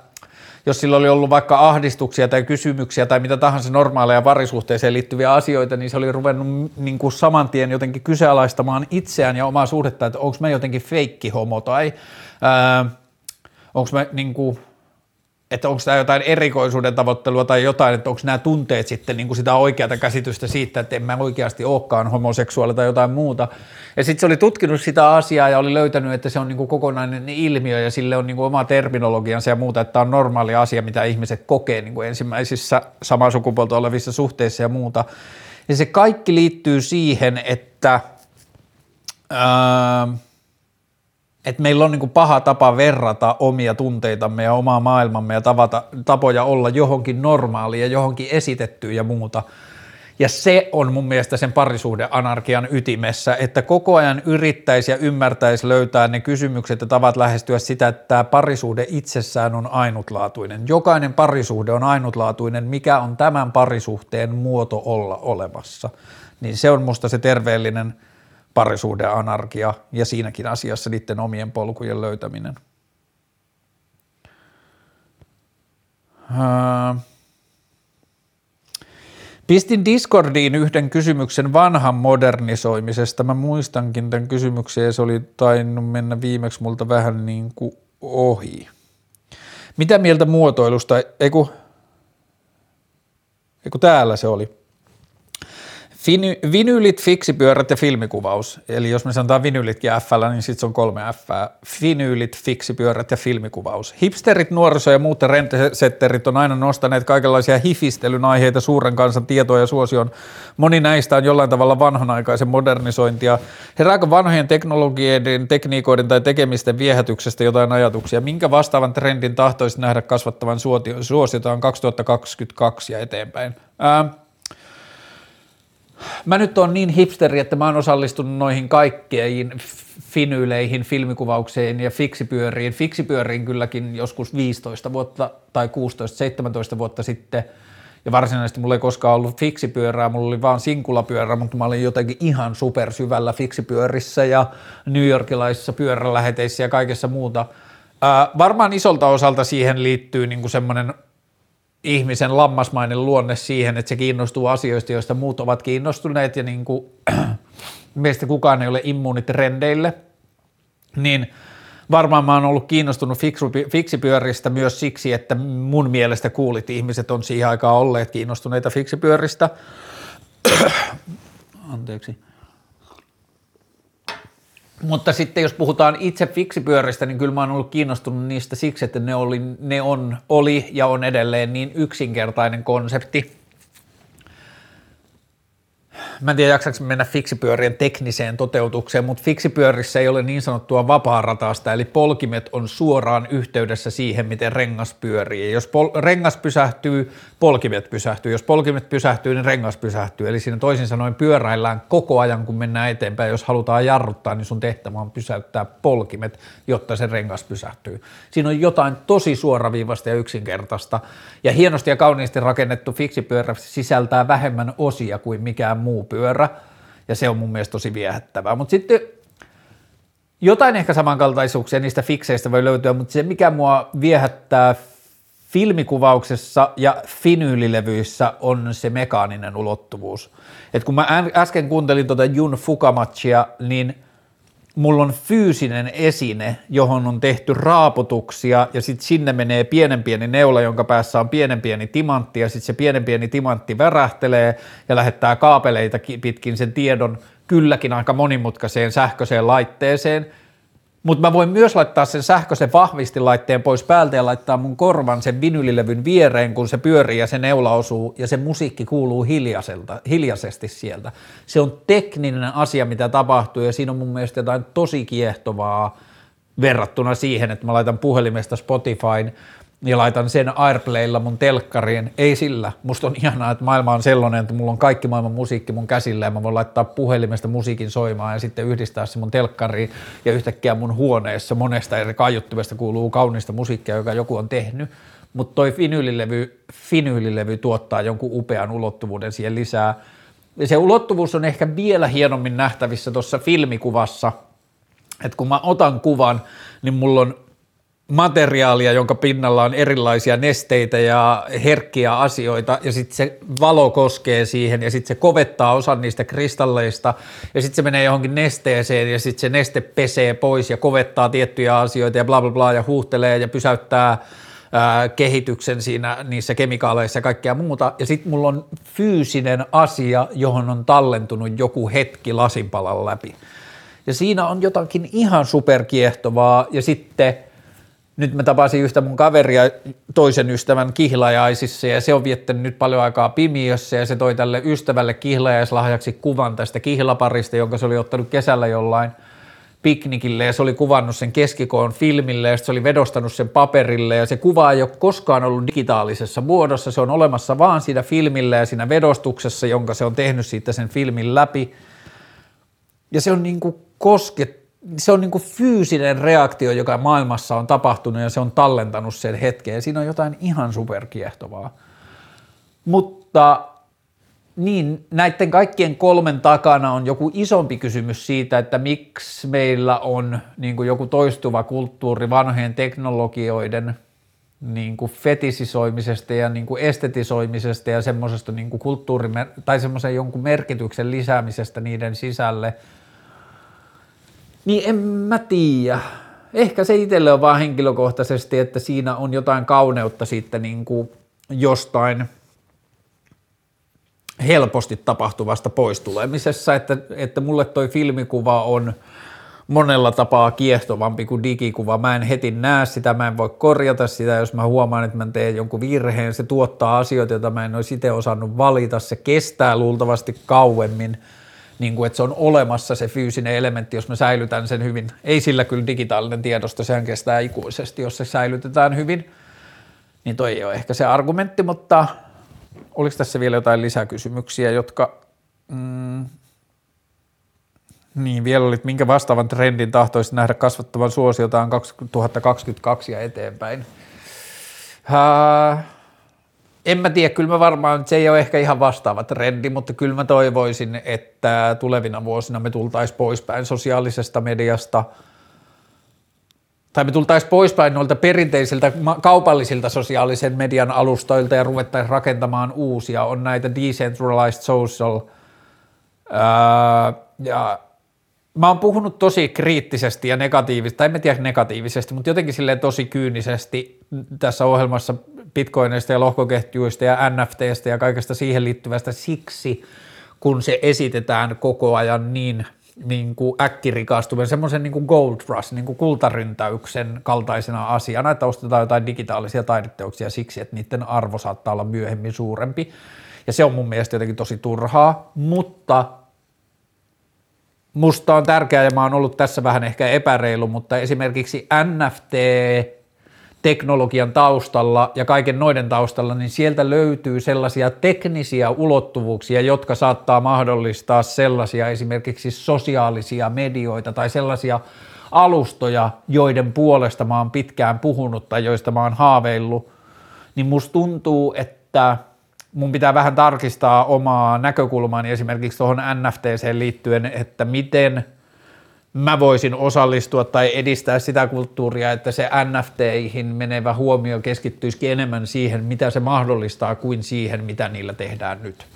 jos sillä oli ollut vaikka ahdistuksia tai kysymyksiä tai mitä tahansa normaaleja parisuhteeseen liittyviä asioita, niin se oli ruvennut niin kuin saman tien jotenkin kyseenalaistamaan itseään ja omaa suhdetta, että onko mä jotenkin feikki homo tai onko mä niin kuin, että onko tämä jotain erikoisuuden tavoittelua tai jotain, että onko nämä tunteet sitten niin kuin sitä oikeata käsitystä siitä, että en mä oikeasti olekaan homoseksuaali tai jotain muuta. Ja sitten se oli tutkinut sitä asiaa ja oli löytänyt, että se on niin kuin kokonainen ilmiö ja sille on niin kuin oma terminologiansa ja muuta, että on normaali asia, mitä ihmiset kokee niin kuin ensimmäisissä samaa sukupuolta olevissa suhteissa ja muuta. Ja se kaikki liittyy siihen, että... Ää, että meillä on niin kuin paha tapa verrata omia tunteitamme ja omaa maailmamme ja tavata, tapoja olla johonkin normaaliin ja johonkin esitettyyn ja muuta. Ja se on mun mielestä sen parisuhdeanarkian ytimessä, että koko ajan yrittäisi ja ymmärtäisi löytää ne kysymykset ja tavat lähestyä sitä, että tämä parisuhde itsessään on ainutlaatuinen. Jokainen parisuhde on ainutlaatuinen, mikä on tämän parisuhteen muoto olla olemassa. Niin se on musta se terveellinen – parisuuden anarkia ja siinäkin asiassa niiden omien polkujen löytäminen. Pistin Discordiin yhden kysymyksen vanhan modernisoimisesta. Mä muistankin tämän kysymyksen ja se oli tainnut mennä viimeksi multa vähän niin kuin ohi. Mitä mieltä muotoilusta? Eiku, eiku täällä se oli. Vinylit, fiksipyörät ja filmikuvaus. Eli jos me sanotaan vinylitkin F, niin sitten se on kolme F. Finylit, fiksipyörät ja filmikuvaus. Hipsterit, nuoriso ja muut rentesetterit on aina nostaneet kaikenlaisia hifistelyn aiheita suuren kansan tietoa ja suosion. Moni näistä on jollain tavalla vanhanaikaisen modernisointia. Herääkö vanhojen teknologioiden, tekniikoiden tai tekemisten viehätyksestä jotain ajatuksia? Minkä vastaavan trendin tahtoisit nähdä kasvattavan suositaan 2022 ja eteenpäin? Ää, Mä nyt on niin hipsteri, että mä oon osallistunut noihin kaikkeihin finyyleihin, filmikuvaukseen ja fiksipyöriin. Fiksipyöriin kylläkin joskus 15 vuotta tai 16-17 vuotta sitten. Ja varsinaisesti mulla ei koskaan ollut fiksipyörää, mulla oli vaan sinkulapyörä, mutta mä olin jotenkin ihan supersyvällä fiksipyörissä ja New Yorkilaisissa pyöräläheteissä ja kaikessa muuta. Ää, varmaan isolta osalta siihen liittyy niinku semmoinen ihmisen lammasmainen luonne siihen, että se kiinnostuu asioista, joista muut ovat kiinnostuneet ja niin kuin, meistä kukaan ei ole immuuni trendeille, niin varmaan mä oon ollut kiinnostunut fiksipyöristä myös siksi, että mun mielestä kuulit ihmiset on siihen aikaan olleet kiinnostuneita fiksipyöristä. Anteeksi. Mutta sitten jos puhutaan itse fiksipyöristä, niin kyllä mä oon ollut kiinnostunut niistä siksi, että ne, oli, ne on, oli ja on edelleen niin yksinkertainen konsepti – mä en tiedä jaksaako mennä fiksipyörien tekniseen toteutukseen, mutta fiksipyörissä ei ole niin sanottua vapaaratasta, eli polkimet on suoraan yhteydessä siihen, miten rengas pyörii. Jos pol- rengas pysähtyy, polkimet pysähtyy. Jos polkimet pysähtyy, niin rengas pysähtyy. Eli siinä toisin sanoen pyöräillään koko ajan, kun mennään eteenpäin. Jos halutaan jarruttaa, niin sun tehtävä on pysäyttää polkimet, jotta se rengas pysähtyy. Siinä on jotain tosi suoraviivasta ja yksinkertaista. Ja hienosti ja kauniisti rakennettu fiksipyörä sisältää vähemmän osia kuin mikään muu pyörä, ja se on mun mielestä tosi viehättävää. Mutta sitten jotain ehkä samankaltaisuuksia niistä fikseistä voi löytyä, mutta se mikä mua viehättää filmikuvauksessa ja finyylilevyissä on se mekaaninen ulottuvuus. Et kun mä äsken kuuntelin tuota Jun Fukamachia, niin mulla on fyysinen esine, johon on tehty raaputuksia ja sitten sinne menee pienen pieni neula, jonka päässä on pienen pieni timantti ja sitten se pienen pieni timantti värähtelee ja lähettää kaapeleita pitkin sen tiedon kylläkin aika monimutkaiseen sähköiseen laitteeseen. Mutta mä voin myös laittaa sen sähköisen vahvistilaitteen pois päältä ja laittaa mun korvan sen vinylilevyn viereen, kun se pyörii ja se neula osuu ja se musiikki kuuluu hiljaiselta, hiljaisesti sieltä. Se on tekninen asia, mitä tapahtuu ja siinä on mun mielestä jotain tosi kiehtovaa verrattuna siihen, että mä laitan puhelimesta Spotifyn ja laitan sen Airplaylla mun telkkariin. Ei sillä. Musta on ihanaa, että maailma on sellainen, että mulla on kaikki maailman musiikki mun käsillä ja mä voin laittaa puhelimesta musiikin soimaan ja sitten yhdistää se mun telkkariin ja yhtäkkiä mun huoneessa monesta eri kaiuttimesta kuuluu kaunista musiikkia, joka joku on tehnyt. Mutta toi finyylilevy, finyylilevy tuottaa jonkun upean ulottuvuuden siihen lisää. Ja se ulottuvuus on ehkä vielä hienommin nähtävissä tuossa filmikuvassa, että kun mä otan kuvan, niin mulla on materiaalia, jonka pinnalla on erilaisia nesteitä ja herkkiä asioita, ja sitten se valo koskee siihen, ja sitten se kovettaa osan niistä kristalleista, ja sitten se menee johonkin nesteeseen, ja sitten se neste pesee pois ja kovettaa tiettyjä asioita, ja bla bla bla, ja huuhtelee ja pysäyttää ää, kehityksen siinä niissä kemikaaleissa ja kaikkea muuta, ja sitten mulla on fyysinen asia, johon on tallentunut joku hetki lasinpalan läpi. Ja siinä on jotakin ihan superkiehtovaa, ja sitten – nyt mä tapasin yhtä mun kaveria toisen ystävän kihlajaisissa ja se on viettänyt nyt paljon aikaa pimiössä ja se toi tälle ystävälle kihlajaislahjaksi kuvan tästä kihlaparista, jonka se oli ottanut kesällä jollain piknikille ja se oli kuvannut sen keskikoon filmille ja se oli vedostanut sen paperille ja se kuva ei ole koskaan ollut digitaalisessa muodossa, se on olemassa vaan siinä filmillä ja siinä vedostuksessa, jonka se on tehnyt siitä sen filmin läpi. Ja se on niin kuin kosket, se on niin kuin fyysinen reaktio, joka maailmassa on tapahtunut ja se on tallentanut sen hetken ja siinä on jotain ihan superkiehtovaa. Mutta niin, näiden kaikkien kolmen takana on joku isompi kysymys siitä, että miksi meillä on niin kuin joku toistuva kulttuuri vanhojen teknologioiden niin kuin fetisisoimisesta ja niin kuin estetisoimisesta ja semmoisesta niin kuin kulttuuri- tai semmoisen jonkun merkityksen lisäämisestä niiden sisälle – niin en mä tiedä. Ehkä se itselle on vaan henkilökohtaisesti, että siinä on jotain kauneutta sitten niin kuin jostain helposti tapahtuvasta poistulemisessa, että, että mulle toi filmikuva on monella tapaa kiehtovampi kuin digikuva. Mä en heti näe sitä, mä en voi korjata sitä, jos mä huomaan, että mä teen jonkun virheen. Se tuottaa asioita, joita mä en olisi itse osannut valita. Se kestää luultavasti kauemmin niin kuin, että se on olemassa se fyysinen elementti, jos mä säilytän sen hyvin. Ei sillä kyllä digitaalinen tiedosto, sehän kestää ikuisesti, jos se säilytetään hyvin. Niin toi ei ole ehkä se argumentti, mutta oliko tässä vielä jotain lisäkysymyksiä, jotka... Mm, niin, vielä olit, minkä vastaavan trendin tahtoisit nähdä kasvattavan suosiotaan 2022 ja eteenpäin? Uh, en mä tiedä, kyllä mä varmaan, se ei ole ehkä ihan vastaava trendi, mutta kyllä mä toivoisin, että tulevina vuosina me tultaisiin poispäin sosiaalisesta mediasta, tai me tultaisiin poispäin noilta perinteisiltä kaupallisilta sosiaalisen median alustoilta ja ruvettaisiin rakentamaan uusia. On näitä decentralized social, ää, ja mä oon puhunut tosi kriittisesti ja negatiivisesti, tai en tiedä negatiivisesti, mutta jotenkin silleen tosi kyynisesti tässä ohjelmassa bitcoineista ja lohkoketjuista ja NFTistä ja kaikesta siihen liittyvästä siksi, kun se esitetään koko ajan niin, niin kuin äkkirikastuvan, semmoisen niin kuin gold rush, niin kuin kultaryntäyksen kaltaisena asiana, että ostetaan jotain digitaalisia taideteoksia siksi, että niiden arvo saattaa olla myöhemmin suurempi. Ja se on mun mielestä jotenkin tosi turhaa, mutta musta on tärkeää, ja mä oon ollut tässä vähän ehkä epäreilu, mutta esimerkiksi NFT teknologian taustalla ja kaiken noiden taustalla, niin sieltä löytyy sellaisia teknisiä ulottuvuuksia, jotka saattaa mahdollistaa sellaisia esimerkiksi sosiaalisia medioita tai sellaisia alustoja, joiden puolesta mä oon pitkään puhunut tai joista mä oon haaveillut, niin musta tuntuu, että mun pitää vähän tarkistaa omaa näkökulmaani esimerkiksi tuohon NFTseen liittyen, että miten – mä voisin osallistua tai edistää sitä kulttuuria, että se NFTihin menevä huomio keskittyisikin enemmän siihen, mitä se mahdollistaa, kuin siihen, mitä niillä tehdään nyt.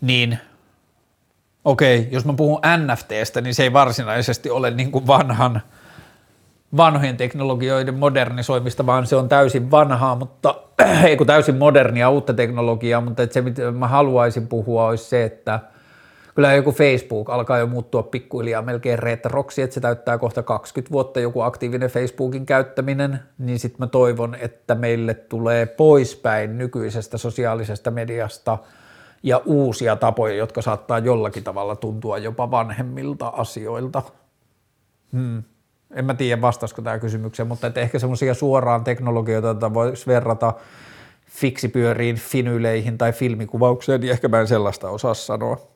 Niin okei, okay, jos mä puhun NFTstä, niin se ei varsinaisesti ole niin kuin vanhan, vanhojen teknologioiden modernisoimista, vaan se on täysin vanhaa, mutta ei kun täysin modernia uutta teknologiaa, mutta se mitä mä haluaisin puhua olisi se, että – kyllä joku Facebook alkaa jo muuttua pikkuhiljaa melkein retroksi, että se täyttää kohta 20 vuotta joku aktiivinen Facebookin käyttäminen, niin sitten mä toivon, että meille tulee poispäin nykyisestä sosiaalisesta mediasta ja uusia tapoja, jotka saattaa jollakin tavalla tuntua jopa vanhemmilta asioilta. Hmm. En mä tiedä vastaisiko tämä kysymykseen, mutta että ehkä semmoisia suoraan teknologioita, joita voisi verrata fiksipyöriin, finyleihin tai filmikuvaukseen, niin ehkä mä en sellaista osaa sanoa.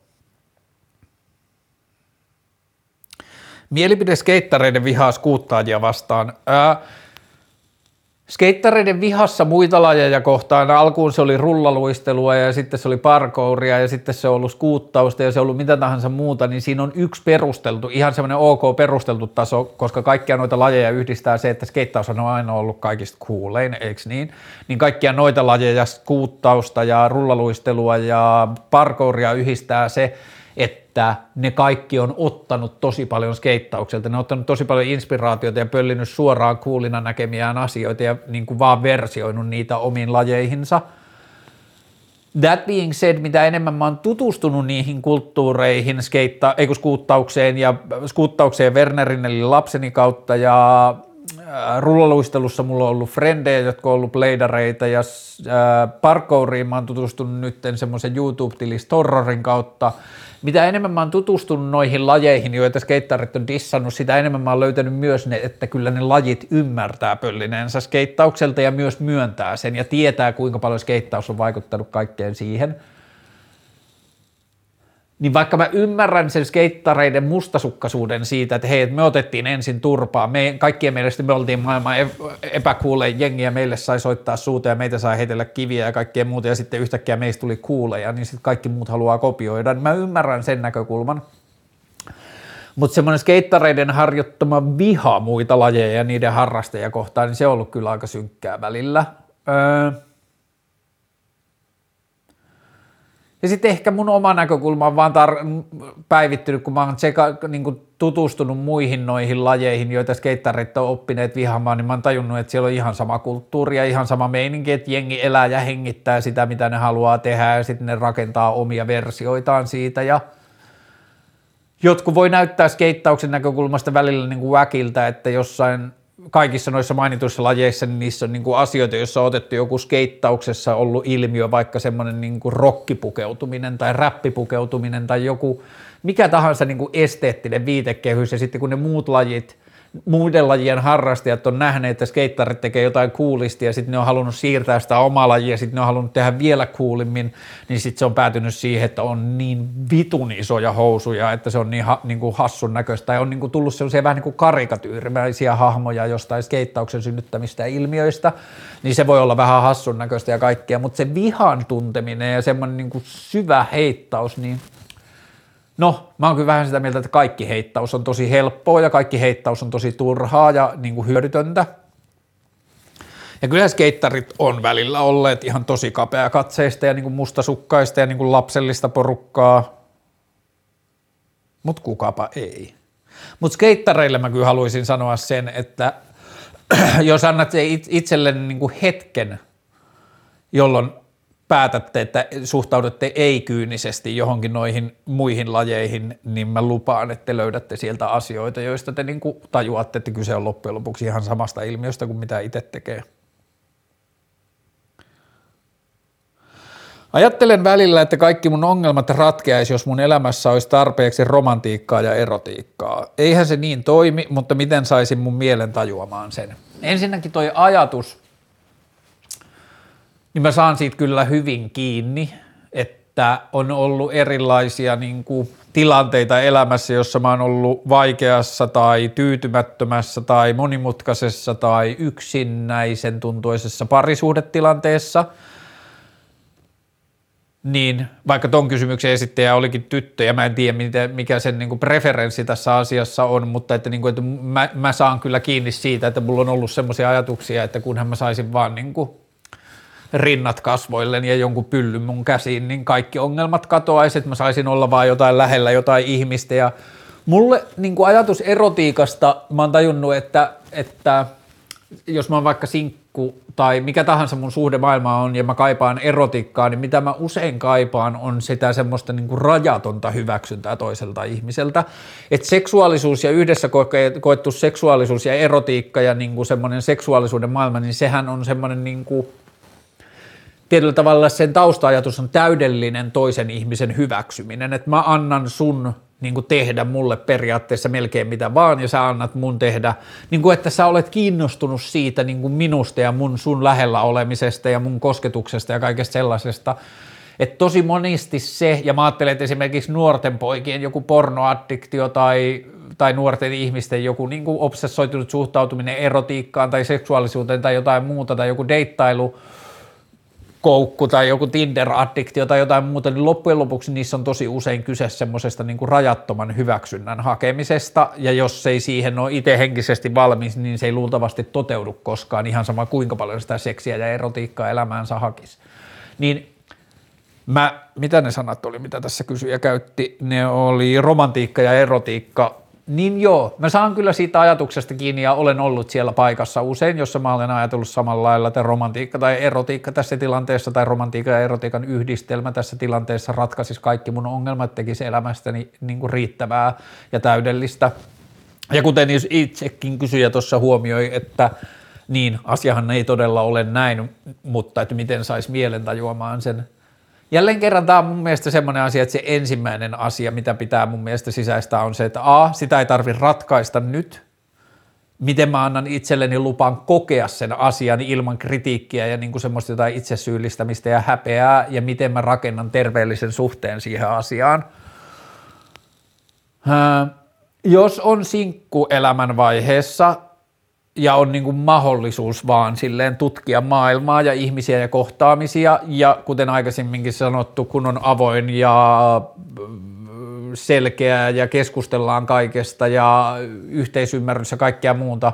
Mielipide skeittareiden vihaa skuuttaajia vastaan. Ää, skeittareiden vihassa muita lajeja kohtaan, alkuun se oli rullaluistelua ja sitten se oli parkouria ja sitten se on ollut skuuttausta ja se on ollut mitä tahansa muuta, niin siinä on yksi perusteltu, ihan semmoinen ok perusteltu taso, koska kaikkia noita lajeja yhdistää se, että skeittaus on aina ollut kaikista kuulein, eikö niin? Niin kaikkia noita lajeja, skuuttausta ja rullaluistelua ja parkouria yhdistää se, että ne kaikki on ottanut tosi paljon skeittaukselta, ne on ottanut tosi paljon inspiraatiota ja pöllinyt suoraan kuulina näkemiään asioita ja niin kuin vaan versioinut niitä omiin lajeihinsa. That being said, mitä enemmän mä oon tutustunut niihin kulttuureihin, skeitta, ei skuuttaukseen ja skuuttaukseen Wernerin eli lapseni kautta ja rullaluistelussa mulla on ollut frendejä, jotka on ollut pleidareita ja äh, parkouriin mä oon tutustunut nyt semmoisen YouTube-tili Horrorin kautta, mitä enemmän mä oon tutustunut noihin lajeihin, joita skeittarit on dissannut, sitä enemmän mä oon löytänyt myös ne, että kyllä ne lajit ymmärtää pöllineensä skeittaukselta ja myös myöntää sen ja tietää, kuinka paljon skeittaus on vaikuttanut kaikkeen siihen – niin vaikka mä ymmärrän sen skeittareiden mustasukkaisuuden siitä, että hei, me otettiin ensin turpaa, me, kaikkien mielestä me oltiin maailman epäkuulein jengi ja meille sai soittaa suuta ja meitä sai heitellä kiviä ja kaikkea muuta ja sitten yhtäkkiä meistä tuli kuuleja, niin sitten kaikki muut haluaa kopioida. Mä ymmärrän sen näkökulman. Mutta semmoinen skeittareiden harjoittama viha muita lajeja ja niiden harrastajia kohtaan, niin se on ollut kyllä aika synkkää välillä. Öö, Ja sitten ehkä mun oma näkökulma on vaan tar- päivittynyt, kun mä oon seka, niin kuin tutustunut muihin noihin lajeihin, joita skeittarit on oppineet vihaamaan, niin mä oon tajunnut, että siellä on ihan sama kulttuuri ja ihan sama meininki, että jengi elää ja hengittää sitä, mitä ne haluaa tehdä ja sitten ne rakentaa omia versioitaan siitä. Ja jotkut voi näyttää skeittauksen näkökulmasta välillä niin kuin väkiltä, että jossain kaikissa noissa mainituissa lajeissa, niin niissä on niin kuin asioita, joissa on otettu joku skeittauksessa ollut ilmiö, vaikka semmoinen niin kuin rokkipukeutuminen tai räppipukeutuminen tai joku mikä tahansa niin kuin esteettinen viitekehys ja sitten kun ne muut lajit – muiden lajien harrastajat on nähneet, että skeittarit tekee jotain kuulisti ja sitten ne on halunnut siirtää sitä omaa lajia ja sitten ne on halunnut tehdä vielä kuulimmin, niin sitten se on päätynyt siihen, että on niin vitun isoja housuja, että se on niin, ha, niin kuin hassun näköistä. Tai on niin kuin tullut sellaisia vähän niin kuin karikatyyrimäisiä hahmoja jostain skeittauksen synnyttämistä ilmiöistä, niin se voi olla vähän hassun näköistä ja kaikkea, mutta se vihan tunteminen ja semmoinen niin kuin syvä heittaus, niin – No, mä oon kyllä vähän sitä mieltä, että kaikki heittaus on tosi helppoa ja kaikki heittaus on tosi turhaa ja niin kuin hyödytöntä. Ja kyllä skeittarit on välillä olleet ihan tosi kapea katseista ja niin kuin mustasukkaista ja niin kuin lapsellista porukkaa, mutta kukapa ei. Mutta skeittareille mä kyllä haluaisin sanoa sen, että jos annat itsellenne niin kuin hetken, jolloin päätätte, että suhtaudutte ei-kyynisesti johonkin noihin muihin lajeihin, niin mä lupaan, että te löydätte sieltä asioita, joista te niin tajuatte, että kyse on loppujen lopuksi ihan samasta ilmiöstä kuin mitä itse tekee. Ajattelen välillä, että kaikki mun ongelmat ratkeaisi, jos mun elämässä olisi tarpeeksi romantiikkaa ja erotiikkaa. Eihän se niin toimi, mutta miten saisin mun mielen tajuamaan sen? Ensinnäkin toi ajatus, niin mä saan siitä kyllä hyvin kiinni, että on ollut erilaisia niin kuin, tilanteita elämässä, jossa mä oon ollut vaikeassa tai tyytymättömässä tai monimutkaisessa tai yksinäisen tuntuisessa parisuhdetilanteessa – niin vaikka ton kysymyksen esittäjä olikin tyttö ja mä en tiedä mikä sen niin kuin preferenssi tässä asiassa on, mutta että, niin kuin, että mä, mä, saan kyllä kiinni siitä, että mulla on ollut semmoisia ajatuksia, että kunhan mä saisin vaan niin kuin rinnat kasvoilleen ja jonkun pyllyn mun käsiin, niin kaikki ongelmat katoaisi, että mä saisin olla vaan jotain lähellä jotain ihmistä ja mulle niin kuin ajatus erotiikasta, mä oon tajunnut, että, että jos mä oon vaikka sinkku tai mikä tahansa mun suhde maailma on ja mä kaipaan erotiikkaa, niin mitä mä usein kaipaan on sitä semmoista niin kuin rajatonta hyväksyntää toiselta ihmiseltä. Että seksuaalisuus ja yhdessä koettu seksuaalisuus ja erotiikka ja niin kuin semmoinen seksuaalisuuden maailma, niin sehän on semmoinen niin kuin tietyllä tavalla sen tausta-ajatus on täydellinen toisen ihmisen hyväksyminen, että mä annan sun niin kuin tehdä mulle periaatteessa melkein mitä vaan, ja sä annat mun tehdä, niin kuin että sä olet kiinnostunut siitä niin kuin minusta ja mun sun lähellä olemisesta ja mun kosketuksesta ja kaikesta sellaisesta, että tosi monesti se, ja mä ajattelen, että esimerkiksi nuorten poikien joku pornoaddiktio tai, tai nuorten ihmisten joku niin kuin obsessoitunut suhtautuminen erotiikkaan tai seksuaalisuuteen tai jotain muuta tai joku deittailu, koukku tai joku Tinder-addiktio tai jotain muuta, niin loppujen lopuksi niissä on tosi usein kyse semmoisesta niin kuin rajattoman hyväksynnän hakemisesta, ja jos ei siihen ole itse henkisesti valmis, niin se ei luultavasti toteudu koskaan, ihan sama kuinka paljon sitä seksiä ja erotiikkaa elämäänsä hakisi. Niin mä, mitä ne sanat oli, mitä tässä kysyjä käytti, ne oli romantiikka ja erotiikka niin joo, mä saan kyllä siitä ajatuksesta kiinni ja olen ollut siellä paikassa usein, jossa mä olen ajatellut samalla lailla, että romantiikka tai erotiikka tässä tilanteessa tai romantiikan ja erotiikan yhdistelmä tässä tilanteessa ratkaisisi kaikki mun ongelmat, tekisi elämästäni niin kuin riittävää ja täydellistä. Ja kuten itsekin kysyjä tuossa huomioi, että niin, asiahan ei todella ole näin, mutta että miten saisi mielen tajuamaan sen Jälleen kerran tämä on mun mielestä semmoinen asia, että se ensimmäinen asia, mitä pitää mun mielestä sisäistää, on se, että A, sitä ei tarvitse ratkaista nyt, miten mä annan itselleni lupan kokea sen asian ilman kritiikkiä ja niin kuin semmoista jotain itsesyyllistämistä ja häpeää, ja miten mä rakennan terveellisen suhteen siihen asiaan. jos on sinkku elämän vaiheessa, ja on niin kuin mahdollisuus vaan silleen tutkia maailmaa ja ihmisiä ja kohtaamisia. Ja kuten aikaisemminkin sanottu, kun on avoin ja selkeä ja keskustellaan kaikesta ja yhteisymmärrys ja kaikkea muuta,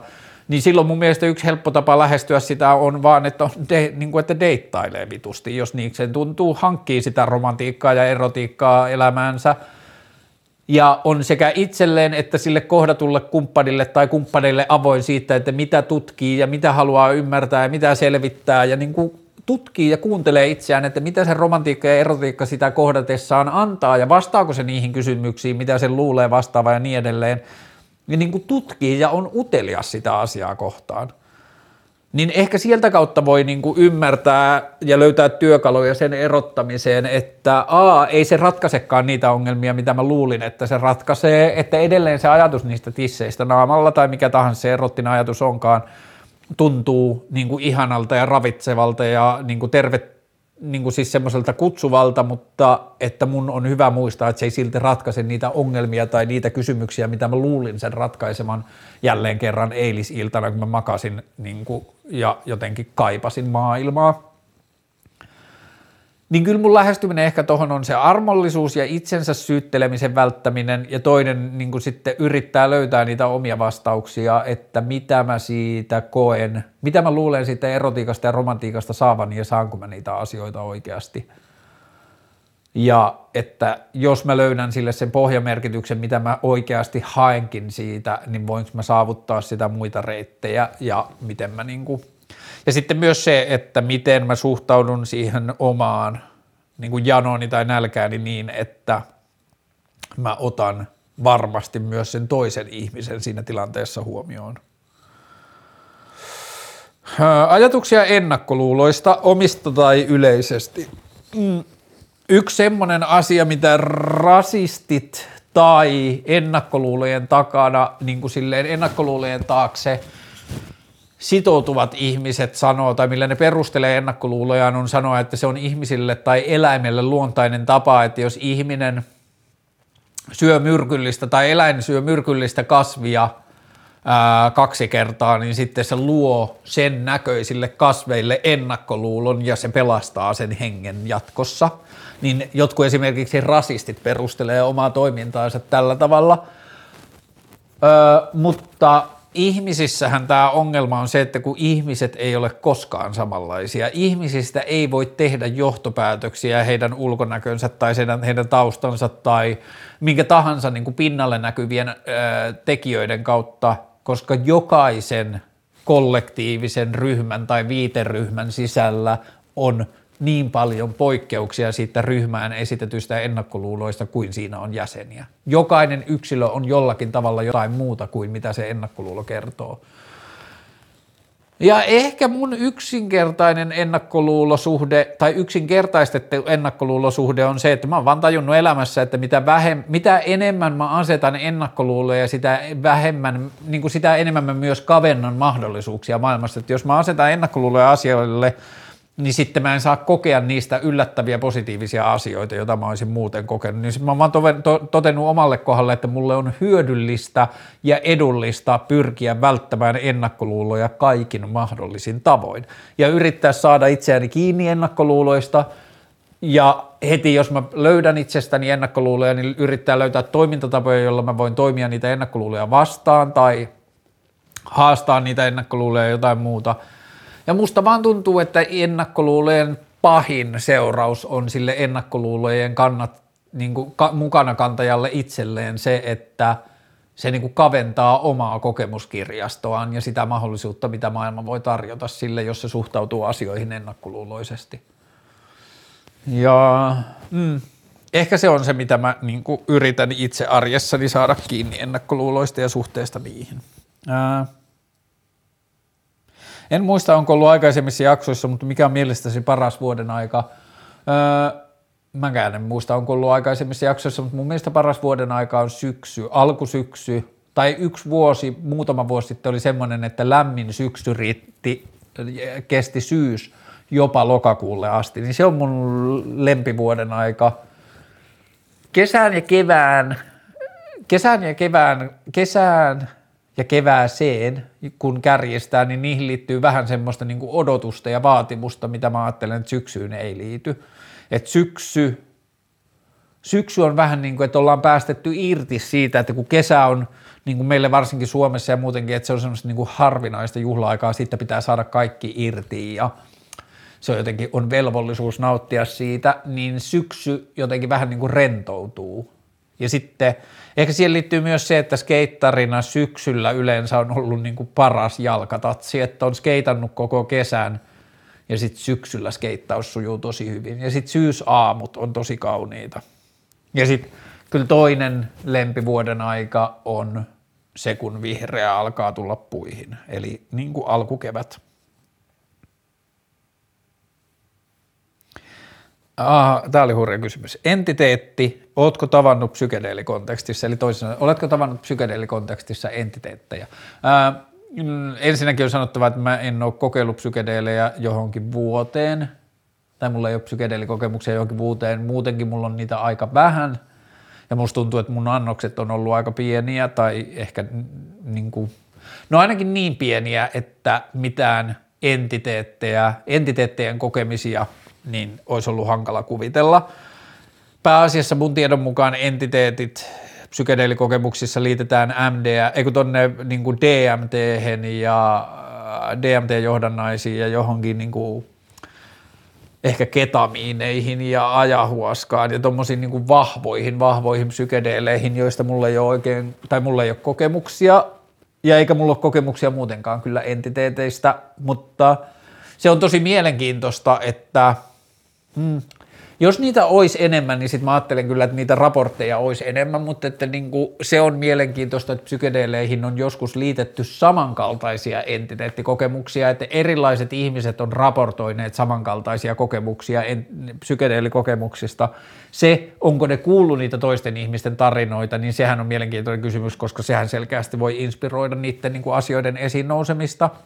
niin silloin mun mielestä yksi helppo tapa lähestyä sitä on vaan, että, on de, niin kuin, että deittailee vitusti, jos niin se tuntuu, hankkii sitä romantiikkaa ja erotiikkaa elämäänsä – ja on sekä itselleen että sille kohdatulle kumppanille tai kumppaneille avoin siitä, että mitä tutkii ja mitä haluaa ymmärtää ja mitä selvittää ja niin kuin tutkii ja kuuntelee itseään, että mitä se romantiikka ja erotiikka sitä kohdatessaan antaa ja vastaako se niihin kysymyksiin, mitä se luulee vastaava ja niin edelleen. Ja niin kuin tutkii ja on utelias sitä asiaa kohtaan niin ehkä sieltä kautta voi niin kuin ymmärtää ja löytää työkaluja sen erottamiseen, että A, ei se ratkaisekaan niitä ongelmia, mitä mä luulin, että se ratkaisee, että edelleen se ajatus niistä tisseistä naamalla tai mikä tahansa se erottinen ajatus onkaan, tuntuu niin kuin ihanalta ja ravitsevalta ja niin kuin tervet, niin kuin siis semmoiselta kutsuvalta, mutta että mun on hyvä muistaa, että se ei silti ratkaise niitä ongelmia tai niitä kysymyksiä, mitä mä luulin sen ratkaiseman jälleen kerran eilisiltana, kun mä makasin niin kuin, ja jotenkin kaipasin maailmaa. Niin kyllä mun lähestyminen ehkä tuohon on se armollisuus ja itsensä syyttelemisen välttäminen ja toinen niin sitten yrittää löytää niitä omia vastauksia, että mitä mä siitä koen, mitä mä luulen siitä erotiikasta ja romantiikasta saavani ja saanko mä niitä asioita oikeasti. Ja että jos mä löydän sille sen pohjamerkityksen, mitä mä oikeasti haenkin siitä, niin voinko mä saavuttaa sitä muita reittejä ja miten mä niin ja sitten myös se, että miten mä suhtaudun siihen omaan niin kuin janoni tai nälkääni niin, että mä otan varmasti myös sen toisen ihmisen siinä tilanteessa huomioon. Ajatuksia ennakkoluuloista omista tai yleisesti. Mm. Yksi semmoinen asia, mitä rasistit tai ennakkoluulojen takana, niin kuin silleen ennakkoluulojen taakse – sitoutuvat ihmiset sanoo, tai millä ne perustelee ennakkoluulojaan, on sanoa, että se on ihmisille tai eläimelle luontainen tapa, että jos ihminen syö myrkyllistä tai eläin syö myrkyllistä kasvia ää, kaksi kertaa, niin sitten se luo sen näköisille kasveille ennakkoluulon ja se pelastaa sen hengen jatkossa. Niin jotkut esimerkiksi rasistit perustelee omaa toimintaansa tällä tavalla, öö, mutta ihmisissähän tämä ongelma on se, että kun ihmiset ei ole koskaan samanlaisia, ihmisistä ei voi tehdä johtopäätöksiä heidän ulkonäkönsä tai heidän, heidän taustansa tai minkä tahansa niin kuin pinnalle näkyvien ö, tekijöiden kautta, koska jokaisen kollektiivisen ryhmän tai viiteryhmän sisällä on niin paljon poikkeuksia siitä ryhmään esitetyistä ennakkoluuloista kuin siinä on jäseniä. Jokainen yksilö on jollakin tavalla jotain muuta kuin mitä se ennakkoluulo kertoo. Ja ehkä mun yksinkertainen ennakkoluulosuhde tai yksinkertaistettu ennakkoluulosuhde on se, että mä oon vaan tajunnut elämässä, että mitä, vähem, mitä enemmän mä asetan ennakkoluuloja, sitä vähemmän, niin kuin sitä enemmän mä myös kavennan mahdollisuuksia maailmassa. Että jos mä asetan ennakkoluuloja asioille, niin sitten mä en saa kokea niistä yllättäviä positiivisia asioita, joita mä olisin muuten kokenut. Niin mä oon vaan totennut omalle kohdalle, että mulle on hyödyllistä ja edullista pyrkiä välttämään ennakkoluuloja kaikin mahdollisin tavoin. Ja yrittää saada itseäni kiinni ennakkoluuloista ja heti jos mä löydän itsestäni ennakkoluuloja, niin yrittää löytää toimintatapoja, joilla mä voin toimia niitä ennakkoluuloja vastaan tai haastaa niitä ennakkoluuloja jotain muuta – ja musta vaan tuntuu, että ennakkoluulojen pahin seuraus on sille ennakkoluulojen kannat, niin kuin ka, mukana kantajalle itselleen se, että se niin kuin kaventaa omaa kokemuskirjastoaan ja sitä mahdollisuutta, mitä maailma voi tarjota sille, jos se suhtautuu asioihin ennakkoluuloisesti. Ja mm, ehkä se on se, mitä mä niin kuin yritän itse arjessani saada kiinni ennakkoluuloista ja suhteesta niihin. Ää, en muista, onko ollut aikaisemmissa jaksoissa, mutta mikä on mielestäsi paras vuoden aika? Öö, mäkään en muista, onko ollut aikaisemmissa jaksoissa, mutta mun mielestä paras vuoden aika on syksy, alkusyksy, tai yksi vuosi, muutama vuosi sitten oli semmoinen, että lämmin syksy riitti, kesti syys jopa lokakuulle asti, niin se on mun lempivuoden aika. Kesään ja kevään, kesään ja kevään, kesään ja kevääseen, kun kärjestää, niin niihin liittyy vähän semmoista niin odotusta ja vaatimusta, mitä mä ajattelen, että syksyyn ei liity. Että syksy, syksy on vähän niin kuin, että ollaan päästetty irti siitä, että kun kesä on niin kuin meille varsinkin Suomessa ja muutenkin, että se on semmoista niin kuin harvinaista juhla-aikaa, siitä pitää saada kaikki irti ja se on jotenkin on velvollisuus nauttia siitä, niin syksy jotenkin vähän niin kuin rentoutuu. Ja sitten Ehkä siihen liittyy myös se, että skeittarina syksyllä yleensä on ollut niin kuin paras jalkatatsi, että on skeitannut koko kesän ja sitten syksyllä skeittaus sujuu tosi hyvin. Ja sitten syysaamut on tosi kauniita. Ja sitten kyllä toinen lempivuoden aika on se, kun vihreä alkaa tulla puihin, eli niin kuin alkukevät. Ah, tämä oli hurja kysymys. Entiteetti, oletko tavannut psykedeelikontekstissa, eli toisena, oletko tavannut psykedeelikontekstissa entiteettejä? Ää, ensinnäkin on sanottava, että mä en ole kokeillut psykedeelejä johonkin vuoteen, tai mulla ei ole psykedeelikokemuksia johonkin vuoteen, muutenkin mulla on niitä aika vähän, ja musta tuntuu, että mun annokset on ollut aika pieniä, tai ehkä niin kuin, no ainakin niin pieniä, että mitään entiteettejä, entiteettejä kokemisia – niin olisi ollut hankala kuvitella. Pääasiassa mun tiedon mukaan entiteetit psykedeelikokemuksissa liitetään MD, eikö tonne niin kuin DMT ja äh, DMT-johdannaisiin ja johonkin niin kuin ehkä ketamiineihin ja ajahuaskaan ja tuommoisiin niin vahvoihin, vahvoihin psykedeeleihin, joista mulla ei ole oikein, tai mulla ei ole kokemuksia, ja eikä mulla ole kokemuksia muutenkaan kyllä entiteeteistä, mutta se on tosi mielenkiintoista, että – Hmm. Jos niitä olisi enemmän, niin sitten mä ajattelen kyllä, että niitä raportteja olisi enemmän, mutta että niin kuin se on mielenkiintoista, että psykedeeleihin on joskus liitetty samankaltaisia entiteettikokemuksia, että erilaiset ihmiset on raportoineet samankaltaisia kokemuksia psykedeelikokemuksista. Se, onko ne kuullut niitä toisten ihmisten tarinoita, niin sehän on mielenkiintoinen kysymys, koska sehän selkeästi voi inspiroida niiden niin kuin asioiden esiin nousemista –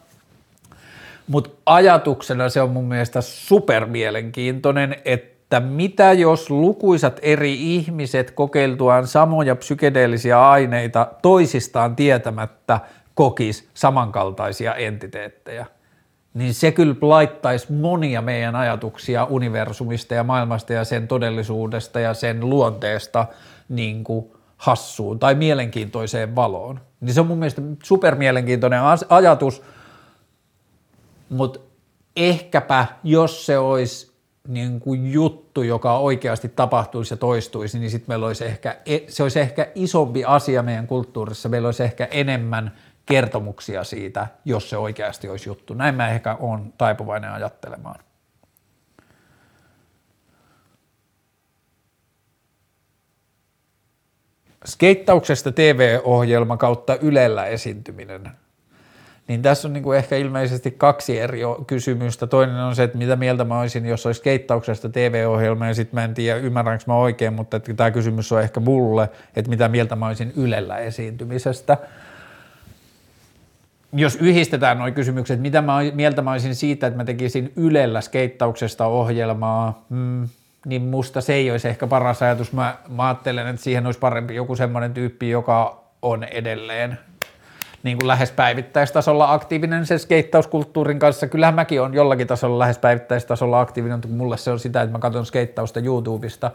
mutta ajatuksena se on mun mielestä super mielenkiintoinen, että mitä jos lukuisat eri ihmiset kokeiltuaan samoja psykedeellisiä aineita toisistaan tietämättä kokis samankaltaisia entiteettejä, niin se kyllä laittaisi monia meidän ajatuksia universumista ja maailmasta ja sen todellisuudesta ja sen luonteesta niin kuin hassuun tai mielenkiintoiseen valoon. Niin se on mun mielestä super mielenkiintoinen ajatus – mutta ehkäpä jos se olisi niin kuin juttu, joka oikeasti tapahtuisi ja toistuisi, niin sitten meillä olisi ehkä, e, se olisi ehkä isompi asia meidän kulttuurissa, meillä olisi ehkä enemmän kertomuksia siitä, jos se oikeasti olisi juttu. Näin mä ehkä on taipuvainen ajattelemaan. Skeittauksesta TV-ohjelma kautta Ylellä esiintyminen niin tässä on niin kuin ehkä ilmeisesti kaksi eri kysymystä. Toinen on se, että mitä mieltä mä olisin, jos olisi keittauksesta TV-ohjelma, ja sitten mä en tiedä, ymmärränkö mä oikein, mutta että tämä kysymys on ehkä mulle, että mitä mieltä mä olisin Ylellä esiintymisestä. Jos yhdistetään nuo kysymykset, mitä mä, mieltä mä olisin siitä, että mä tekisin Ylellä skeittauksesta ohjelmaa, hmm, niin musta se ei olisi ehkä paras ajatus. Mä, mä ajattelen, että siihen olisi parempi joku semmoinen tyyppi, joka on edelleen niin kuin lähes päivittäistasolla aktiivinen sen skeittauskulttuurin kanssa. Kyllähän mäkin on jollakin tasolla lähes päivittäistasolla aktiivinen, mutta mulle se on sitä, että mä katson skeittausta YouTubesta.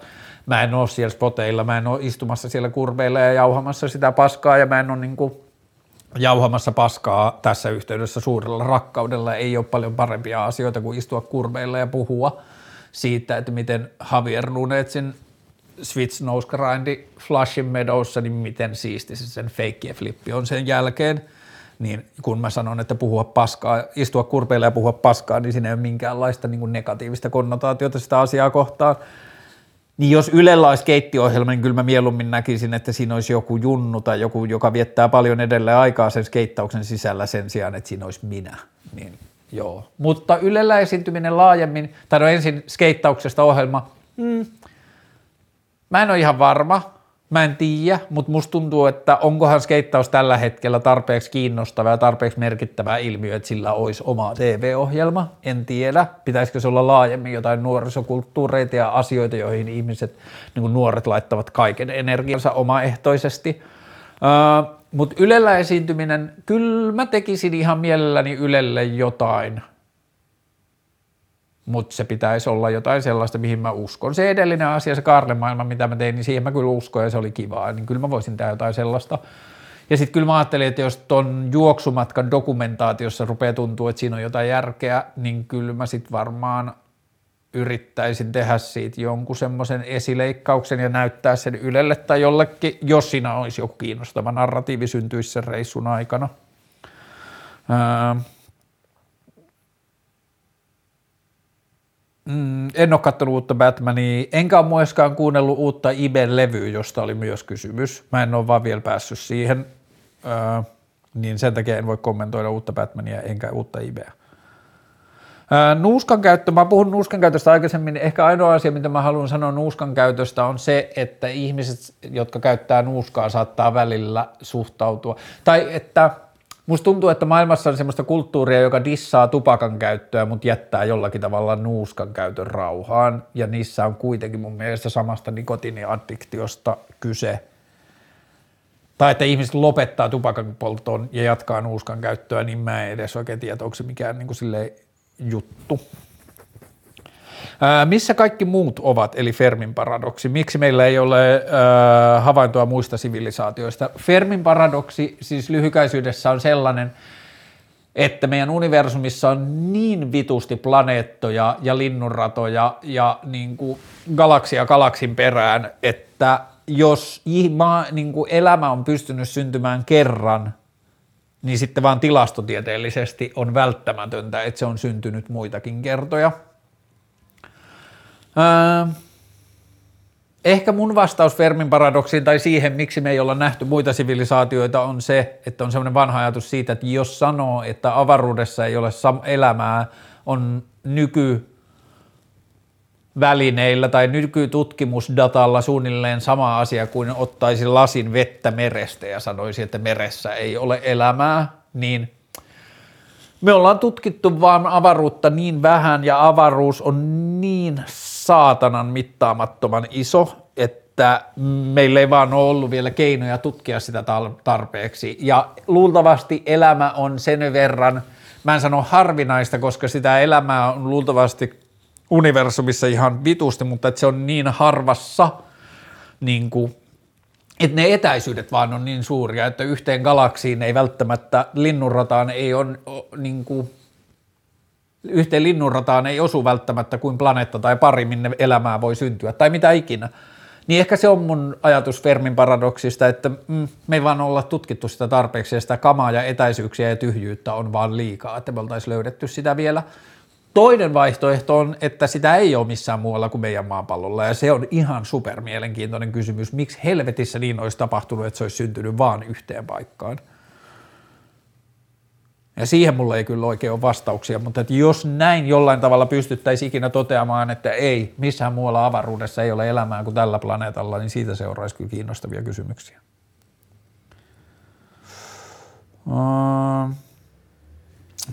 Mä en ole siellä spoteilla, mä en ole istumassa siellä kurveilla ja jauhamassa sitä paskaa ja mä en ole niin kuin jauhamassa paskaa tässä yhteydessä suurella rakkaudella. Ei ole paljon parempia asioita kuin istua kurveilla ja puhua siitä, että miten Javier Nunezin Switch Nose Grindi Flushin Meadowssa, niin miten siisti se sen fake flippi on sen jälkeen. Niin kun mä sanon, että puhua paskaa, istua kurpeilla ja puhua paskaa, niin siinä ei ole minkäänlaista niin negatiivista konnotaatiota sitä asiaa kohtaan. Niin jos Ylellä olisi keittiohjelma, niin kyllä mä mieluummin näkisin, että siinä olisi joku junnu tai joku, joka viettää paljon edelleen aikaa sen skeittauksen sisällä sen sijaan, että siinä olisi minä. Niin, joo. Mutta Ylellä esiintyminen laajemmin, tai no ensin skeittauksesta ohjelma, mm, Mä en ole ihan varma, mä en tiedä, mutta musta tuntuu, että onkohan skeittaus tällä hetkellä tarpeeksi kiinnostava ja tarpeeksi merkittävä ilmiö, että sillä olisi oma TV-ohjelma. En tiedä, pitäisikö se olla laajemmin jotain nuorisokulttuureita ja asioita, joihin ihmiset, niin nuoret laittavat kaiken energiansa omaehtoisesti. Uh, mutta Ylellä esiintyminen, kyllä mä tekisin ihan mielelläni Ylelle jotain – mutta se pitäisi olla jotain sellaista, mihin mä uskon. Se edellinen asia, se Karle-maailma, mitä mä tein, niin siihen mä kyllä uskon ja se oli kivaa, niin kyllä mä voisin tehdä jotain sellaista. Ja sitten kyllä mä ajattelin, että jos ton juoksumatkan dokumentaatiossa rupeaa tuntua, että siinä on jotain järkeä, niin kyllä mä sitten varmaan yrittäisin tehdä siitä jonkun semmoisen esileikkauksen ja näyttää sen Ylelle tai jollekin, jos siinä olisi joku kiinnostava narratiivi syntyisi sen reissun aikana. Öö, Mm, en ole katsonut uutta Batmania, enkä ole myöskään kuunnellut uutta Iben-levyä, josta oli myös kysymys. Mä en ole vaan vielä päässyt siihen, öö, niin sen takia en voi kommentoida uutta Batmania enkä uutta Ibeä. Öö, nuuskan käyttö, mä puhun nuuskan käytöstä aikaisemmin, ehkä ainoa asia, mitä mä haluan sanoa nuuskan käytöstä on se, että ihmiset, jotka käyttää nuuskaa, saattaa välillä suhtautua, tai että – Musta tuntuu, että maailmassa on semmoista kulttuuria, joka dissaa tupakan käyttöä, mutta jättää jollakin tavalla nuuskan käytön rauhaan. Ja niissä on kuitenkin mun mielestä samasta nikotiiniaddiktiosta kyse. Tai että ihmiset lopettaa tupakan polton ja jatkaa nuuskan käyttöä, niin mä en edes oikein tiedä, onko se mikään niin kuin juttu. Missä kaikki muut ovat, eli Fermin paradoksi? Miksi meillä ei ole havaintoa muista sivilisaatioista? Fermin paradoksi siis lyhykäisyydessä on sellainen, että meidän universumissa on niin vitusti planeettoja ja linnunratoja ja niin kuin galaksia galaksin perään, että jos maa, niin kuin elämä on pystynyt syntymään kerran, niin sitten vaan tilastotieteellisesti on välttämätöntä, että se on syntynyt muitakin kertoja – Öö, ehkä mun vastaus Fermin paradoksiin tai siihen, miksi me ei olla nähty muita sivilisaatioita, on se, että on semmoinen vanha ajatus siitä, että jos sanoo, että avaruudessa ei ole elämää, on nyky välineillä tai nykytutkimusdatalla suunnilleen sama asia kuin ottaisi lasin vettä merestä ja sanoisi, että meressä ei ole elämää, niin me ollaan tutkittu vaan avaruutta niin vähän ja avaruus on niin saatanan mittaamattoman iso, että meillä ei vaan ole ollut vielä keinoja tutkia sitä tarpeeksi. Ja luultavasti elämä on sen verran, mä en sano harvinaista, koska sitä elämää on luultavasti universumissa ihan vitusti, mutta että se on niin harvassa, niin kuin, että ne etäisyydet vaan on niin suuria, että yhteen galaksiin ei välttämättä linnunrataan ei ole niin kuin, yhteen linnunrataan ei osu välttämättä kuin planeetta tai pari, minne elämää voi syntyä tai mitä ikinä, Niin ehkä se on mun ajatus Fermin paradoksista, että mm, me ei vaan olla tutkittu sitä tarpeeksi ja sitä kamaa ja etäisyyksiä ja tyhjyyttä on vaan liikaa, että me oltaisiin löydetty sitä vielä. Toinen vaihtoehto on, että sitä ei ole missään muualla kuin meidän maapallolla ja se on ihan super mielenkiintoinen kysymys, miksi helvetissä niin olisi tapahtunut, että se olisi syntynyt vaan yhteen paikkaan. Ja siihen mulla ei kyllä oikein ole vastauksia, mutta että jos näin jollain tavalla pystyttäisiin ikinä toteamaan, että ei, missään muualla avaruudessa ei ole elämää kuin tällä planeetalla, niin siitä seuraisi kyllä kiinnostavia kysymyksiä.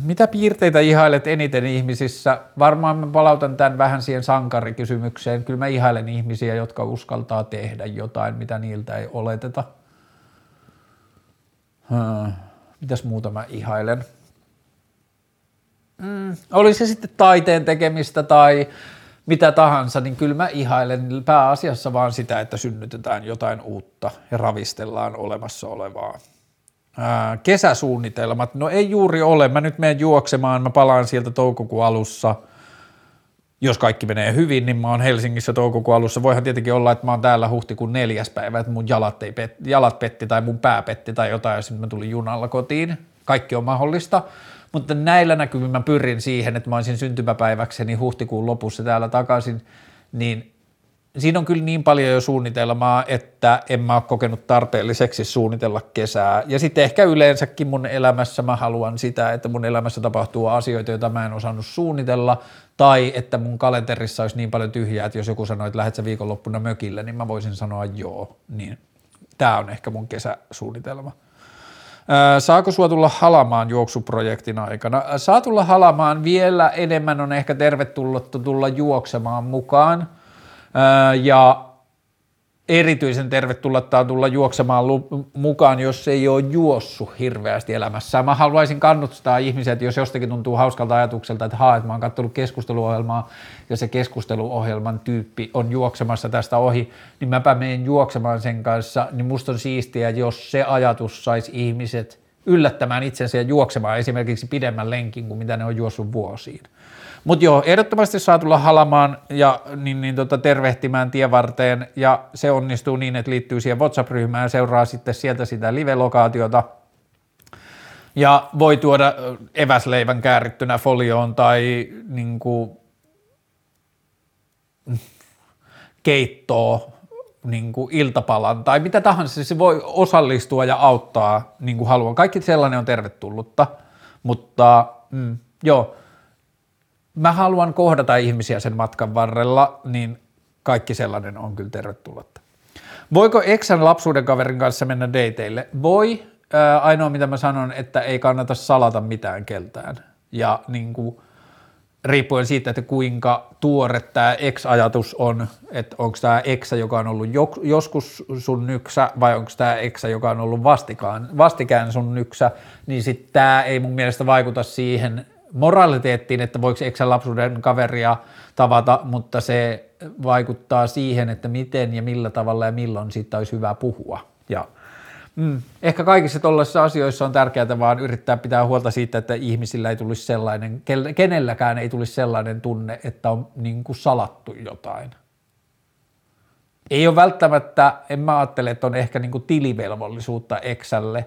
Mitä piirteitä ihailet eniten ihmisissä? Varmaan mä palautan tämän vähän siihen sankarikysymykseen. Kyllä mä ihailen ihmisiä, jotka uskaltaa tehdä jotain, mitä niiltä ei oleteta. Uh mitäs muuta mä ihailen? Mm, oli se sitten taiteen tekemistä tai mitä tahansa, niin kyllä mä ihailen pääasiassa vaan sitä, että synnytetään jotain uutta ja ravistellaan olemassa olevaa. Ää, kesäsuunnitelmat, no ei juuri ole, mä nyt menen juoksemaan, mä palaan sieltä toukokuun alussa – jos kaikki menee hyvin, niin mä oon Helsingissä toukokuun alussa. Voihan tietenkin olla, että mä oon täällä huhtikuun neljäs päivä, että mun jalat, ei pet, jalat petti tai mun pää petti tai jotain, ja sitten mä tulin junalla kotiin. Kaikki on mahdollista, mutta näillä näkymin mä pyrin siihen, että mä olisin syntymäpäiväkseni huhtikuun lopussa täällä takaisin, niin siinä on kyllä niin paljon jo suunnitelmaa, että en mä ole kokenut tarpeelliseksi suunnitella kesää. Ja sitten ehkä yleensäkin mun elämässä mä haluan sitä, että mun elämässä tapahtuu asioita, joita mä en osannut suunnitella, tai että mun kalenterissa olisi niin paljon tyhjää, että jos joku sanoo, että lähdet sä viikonloppuna mökille, niin mä voisin sanoa joo. Niin tämä on ehkä mun kesäsuunnitelma. Saako sua tulla halamaan juoksuprojektin aikana? Saa tulla halamaan vielä enemmän on ehkä tervetullut tulla juoksemaan mukaan. Ja erityisen tervetullut tulla juoksemaan mukaan, jos ei ole juossut hirveästi elämässä. Mä haluaisin kannustaa ihmisiä, että jos jostakin tuntuu hauskalta ajatukselta, että haa, että mä oon katsonut keskusteluohjelmaa ja se keskusteluohjelman tyyppi on juoksemassa tästä ohi, niin mäpä menen juoksemaan sen kanssa, niin musta on siistiä, jos se ajatus saisi ihmiset yllättämään itsensä ja juoksemaan esimerkiksi pidemmän lenkin kuin mitä ne on juossut vuosiin. Mutta joo, ehdottomasti saa tulla halamaan ja niin, niin tota, tervehtimään tievarteen ja se onnistuu niin, että liittyy siihen WhatsApp-ryhmään ja seuraa sitten sieltä sitä live-lokaatiota. Ja voi tuoda eväsleivän käärittynä folioon tai niin kuin, keittoa niin kuin iltapalan tai mitä tahansa, se voi osallistua ja auttaa niin kuin haluan. Kaikki sellainen on tervetullutta, mutta mm, joo, mä haluan kohdata ihmisiä sen matkan varrella, niin kaikki sellainen on kyllä tervetullutta. Voiko eksän lapsuuden kaverin kanssa mennä dateille? Voi. Ää, ainoa mitä mä sanon, että ei kannata salata mitään keltään. Ja niin kuin, riippuen siitä, että kuinka tuore tämä ex-ajatus on, että onko tämä eksä, joka on ollut joskus sun nyksä, vai onko tämä eksä, joka on ollut vastikaan, vastikään sun nyksä, niin sitten tämä ei mun mielestä vaikuta siihen moraliteettiin, että voiko eksä lapsuuden kaveria tavata, mutta se vaikuttaa siihen, että miten ja millä tavalla ja milloin siitä olisi hyvä puhua. Ja mm, ehkä kaikissa tuollaisissa asioissa on tärkeää vaan yrittää pitää huolta siitä, että ihmisillä ei tulisi sellainen, kenelläkään ei tulisi sellainen tunne, että on niin kuin salattu jotain. Ei ole välttämättä, en mä ajattele, että on ehkä niin kuin tilivelvollisuutta eksälle,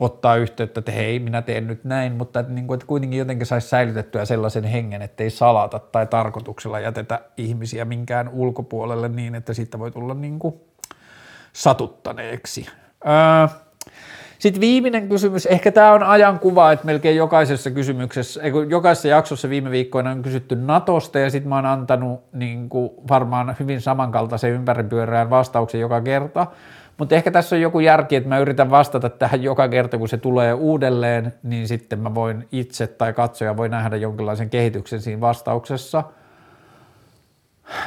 ottaa yhteyttä, että hei, minä teen nyt näin, mutta että, niin kuin, että kuitenkin jotenkin saisi säilytettyä sellaisen hengen, että ei salata tai tarkoituksella jätetä ihmisiä minkään ulkopuolelle niin, että siitä voi tulla niin kuin satuttaneeksi. Öö, sitten viimeinen kysymys, ehkä tämä on ajankuva, että melkein jokaisessa kysymyksessä, jokaisessa jaksossa viime viikkoina on kysytty Natosta ja sitten mä oon antanut niin kuin varmaan hyvin samankaltaisen ympäripyöreän vastauksen joka kerta, mutta ehkä tässä on joku järki, että mä yritän vastata tähän joka kerta, kun se tulee uudelleen, niin sitten mä voin itse tai katsoja voi nähdä jonkinlaisen kehityksen siinä vastauksessa.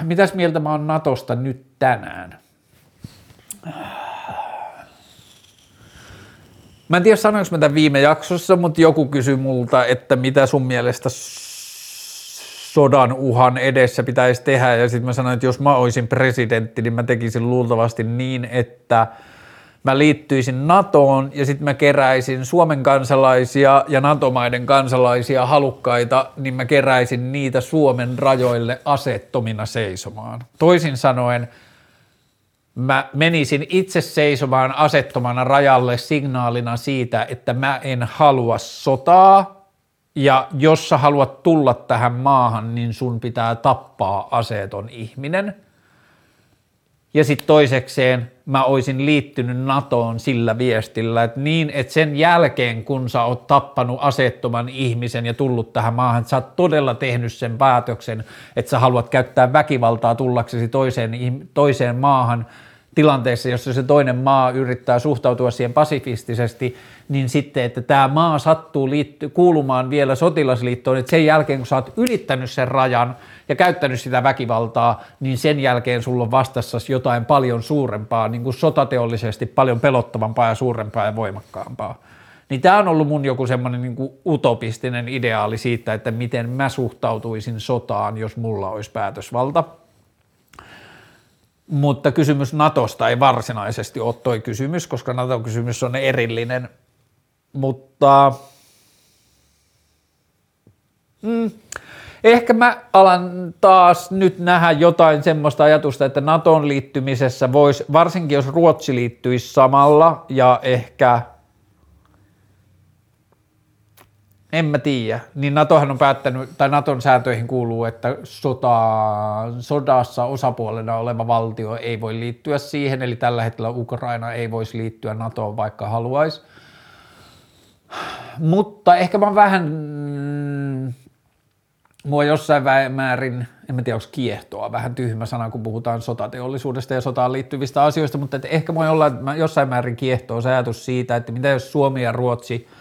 Mitäs mieltä mä oon Natosta nyt tänään? Mä en tiedä sanoinko mä tämän viime jaksossa, mutta joku kysyi multa, että mitä sun mielestä sodan uhan edessä pitäisi tehdä. Ja sitten mä sanoin, että jos mä olisin presidentti, niin mä tekisin luultavasti niin, että mä liittyisin NATOon ja sitten mä keräisin Suomen kansalaisia ja NATO-maiden kansalaisia halukkaita, niin mä keräisin niitä Suomen rajoille asettomina seisomaan. Toisin sanoen, mä menisin itse seisomaan asettomana rajalle signaalina siitä, että mä en halua sotaa, ja jos sä haluat tulla tähän maahan, niin sun pitää tappaa aseeton ihminen. Ja sitten toisekseen mä oisin liittynyt NATOon sillä viestillä, että niin, että sen jälkeen kun sä oot tappanut aseettoman ihmisen ja tullut tähän maahan, sä oot todella tehnyt sen päätöksen, että sä haluat käyttää väkivaltaa tullaksesi toiseen, toiseen maahan – tilanteessa, jossa se toinen maa yrittää suhtautua siihen pasifistisesti, niin sitten, että tämä maa sattuu liitty, kuulumaan vielä sotilasliittoon, että sen jälkeen kun sä oot ylittänyt sen rajan ja käyttänyt sitä väkivaltaa, niin sen jälkeen sulla on vastassa jotain paljon suurempaa, niin kuin sotateollisesti paljon pelottavampaa ja suurempaa ja voimakkaampaa. Niin tämä on ollut mun joku semmoinen niin utopistinen ideaali siitä, että miten mä suhtautuisin sotaan, jos mulla olisi päätösvalta – mutta kysymys Natosta ei varsinaisesti ole toi kysymys, koska NATO-kysymys on erillinen, mutta mm, ehkä mä alan taas nyt nähdä jotain semmoista ajatusta, että Naton liittymisessä voisi, varsinkin jos Ruotsi liittyisi samalla ja ehkä – en mä tiedä. Niin NATOhan on päättänyt, tai NATOn sääntöihin kuuluu, että sota, sodassa osapuolena oleva valtio ei voi liittyä siihen, eli tällä hetkellä Ukraina ei voisi liittyä NATOon, vaikka haluaisi. Mutta ehkä mä vähän, mua jossain määrin, en mä tiedä onko kiehtoa, vähän tyhmä sana, kun puhutaan sotateollisuudesta ja sotaan liittyvistä asioista, mutta että ehkä että mä jossain määrin kiehtoo se ajatus siitä, että mitä jos Suomi ja Ruotsi –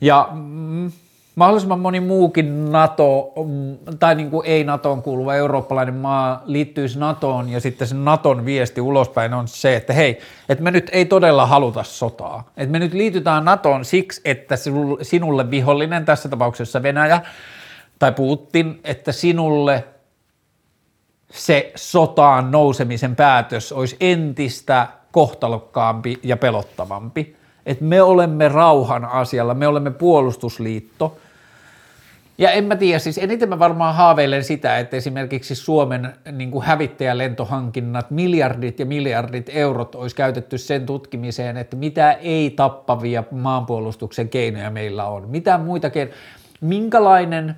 ja mm, mahdollisimman moni muukin NATO, mm, tai niin kuin ei NATOon kuuluva eurooppalainen maa liittyisi NATOon ja sitten se NATOn viesti ulospäin on se, että hei, että me nyt ei todella haluta sotaa. Että me nyt liitytään NATOon siksi, että sinulle vihollinen, tässä tapauksessa Venäjä tai Putin, että sinulle se sotaan nousemisen päätös olisi entistä kohtalokkaampi ja pelottavampi että me olemme rauhan asialla, me olemme puolustusliitto. Ja en mä tiedä, siis eniten mä varmaan haaveilen sitä, että esimerkiksi Suomen niin kuin hävittäjälentohankinnat, miljardit ja miljardit eurot olisi käytetty sen tutkimiseen, että mitä ei tappavia maanpuolustuksen keinoja meillä on. Mitä muita keinoja, minkälainen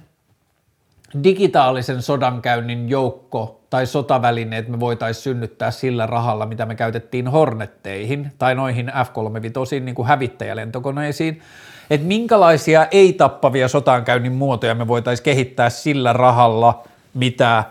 digitaalisen sodankäynnin joukko tai sotavälineet me voitaisiin synnyttää sillä rahalla, mitä me käytettiin Hornetteihin tai noihin F-35 niin kuin hävittäjälentokoneisiin, että minkälaisia ei-tappavia sotankäynnin muotoja me voitaisiin kehittää sillä rahalla, mitä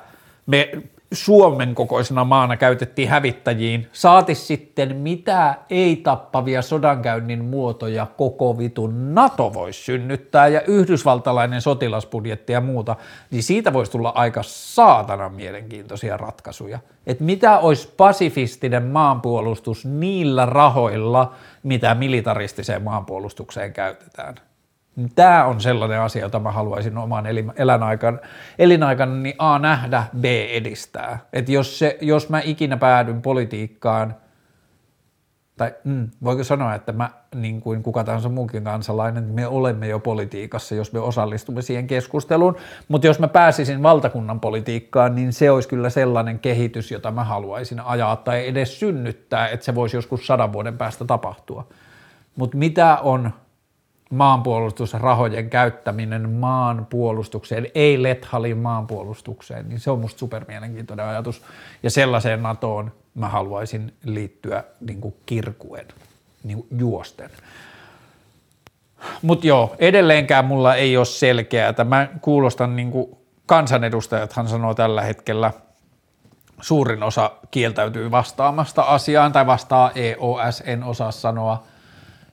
me Suomen kokoisena maana käytettiin hävittäjiin, saati sitten mitä ei-tappavia sodankäynnin muotoja koko vitun NATO voisi synnyttää ja yhdysvaltalainen sotilasbudjetti ja muuta, niin siitä voisi tulla aika saatana mielenkiintoisia ratkaisuja. Että mitä olisi pasifistinen maanpuolustus niillä rahoilla, mitä militaristiseen maanpuolustukseen käytetään. Tämä on sellainen asia, jota mä haluaisin oman elinaikana, elinaikana A nähdä, B edistää. Että jos, se, jos mä ikinä päädyn politiikkaan, tai mm, voiko sanoa, että mä niin kuin kuka tahansa muukin kansalainen, me olemme jo politiikassa, jos me osallistumme siihen keskusteluun, mutta jos mä pääsisin valtakunnan politiikkaan, niin se olisi kyllä sellainen kehitys, jota mä haluaisin ajaa tai edes synnyttää, että se voisi joskus sadan vuoden päästä tapahtua. Mutta mitä on maanpuolustusrahojen käyttäminen maanpuolustukseen, ei Lethalin maanpuolustukseen, niin se on musta supermielenkiintoinen ajatus. Ja sellaiseen NATOon mä haluaisin liittyä niin kuin kirkuen, niin kuin juosten. Mutta joo, edelleenkään mulla ei ole selkeää. Mä kuulostan niin kuin kansanedustajathan sanoo tällä hetkellä, suurin osa kieltäytyy vastaamasta asiaan tai vastaa EOS, en osaa sanoa –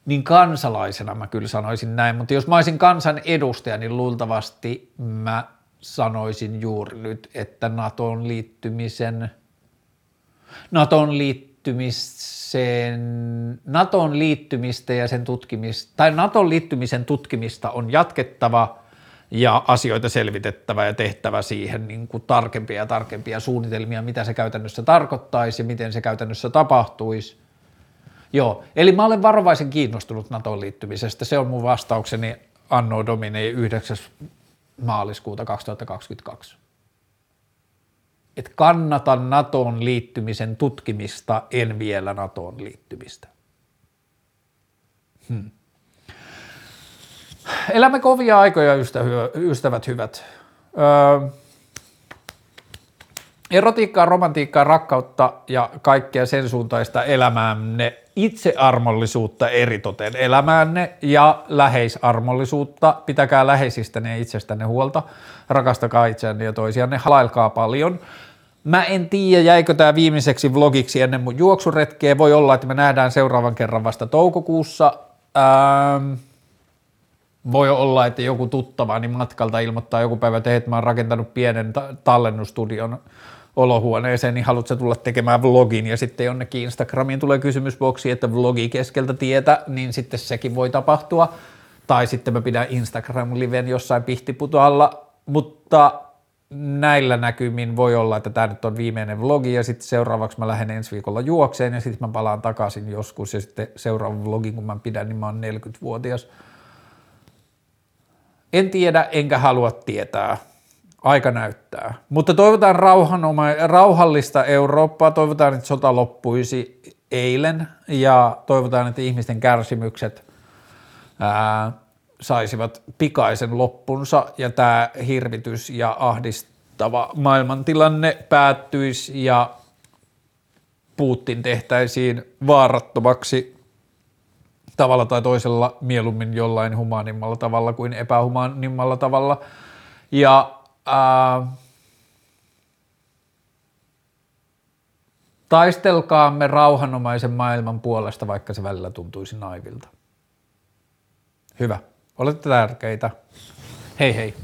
niin kansalaisena mä kyllä sanoisin näin, mutta jos mä olisin kansan edustaja, niin luultavasti mä sanoisin juuri nyt, että NATOn liittymisen, NATOn liittymisen, NATOn liittymistä ja sen tutkimista, tai NATOn liittymisen tutkimista on jatkettava ja asioita selvitettävä ja tehtävä siihen niin kuin tarkempia ja tarkempia suunnitelmia, mitä se käytännössä tarkoittaisi ja miten se käytännössä tapahtuisi – Joo, eli mä olen varovaisen kiinnostunut NATOon liittymisestä. Se on mun vastaukseni Anno Domini 9. maaliskuuta 2022. että kannatan NATOon liittymisen tutkimista, en vielä NATOon liittymistä. Hmm. Elämme kovia aikoja, ystävät hyvät. Öö, erotiikkaa, romantiikkaa, rakkautta ja kaikkea sen suuntaista elämäänne, itsearmollisuutta eritoten elämäänne ja läheisarmollisuutta. Pitäkää läheisistänne ja itsestänne huolta. Rakastakaa itseänne ja toisianne. Halailkaa paljon. Mä en tiedä, jäikö tämä viimeiseksi vlogiksi ennen mun juoksuretkeä. Voi olla, että me nähdään seuraavan kerran vasta toukokuussa. Ähm, voi olla, että joku tuttava niin matkalta ilmoittaa joku päivä, että mä oon rakentanut pienen ta- tallennustudion olohuoneeseen, niin haluatko tulla tekemään vlogin ja sitten jonnekin Instagramiin tulee kysymysboksi, että vlogi keskeltä tietä, niin sitten sekin voi tapahtua. Tai sitten mä pidän Instagram-liven jossain pihtiputoalla, mutta näillä näkymin voi olla, että tämä nyt on viimeinen vlogi ja sitten seuraavaksi mä lähden ensi viikolla juokseen ja sitten mä palaan takaisin joskus ja sitten seuraava vlogi, kun mä pidän, niin mä oon 40-vuotias. En tiedä, enkä halua tietää. Aika näyttää. Mutta toivotaan rauhanoma- rauhallista Eurooppaa, toivotaan, että sota loppuisi eilen ja toivotaan, että ihmisten kärsimykset ää, saisivat pikaisen loppunsa ja tämä hirvitys ja ahdistava maailmantilanne päättyisi ja Putin tehtäisiin vaarattomaksi tavalla tai toisella mieluummin jollain humaanimmalla tavalla kuin epähumaanimmalla tavalla. Ja taistelkaamme rauhanomaisen maailman puolesta, vaikka se välillä tuntuisi naivilta. Hyvä. Olette tärkeitä. Hei hei.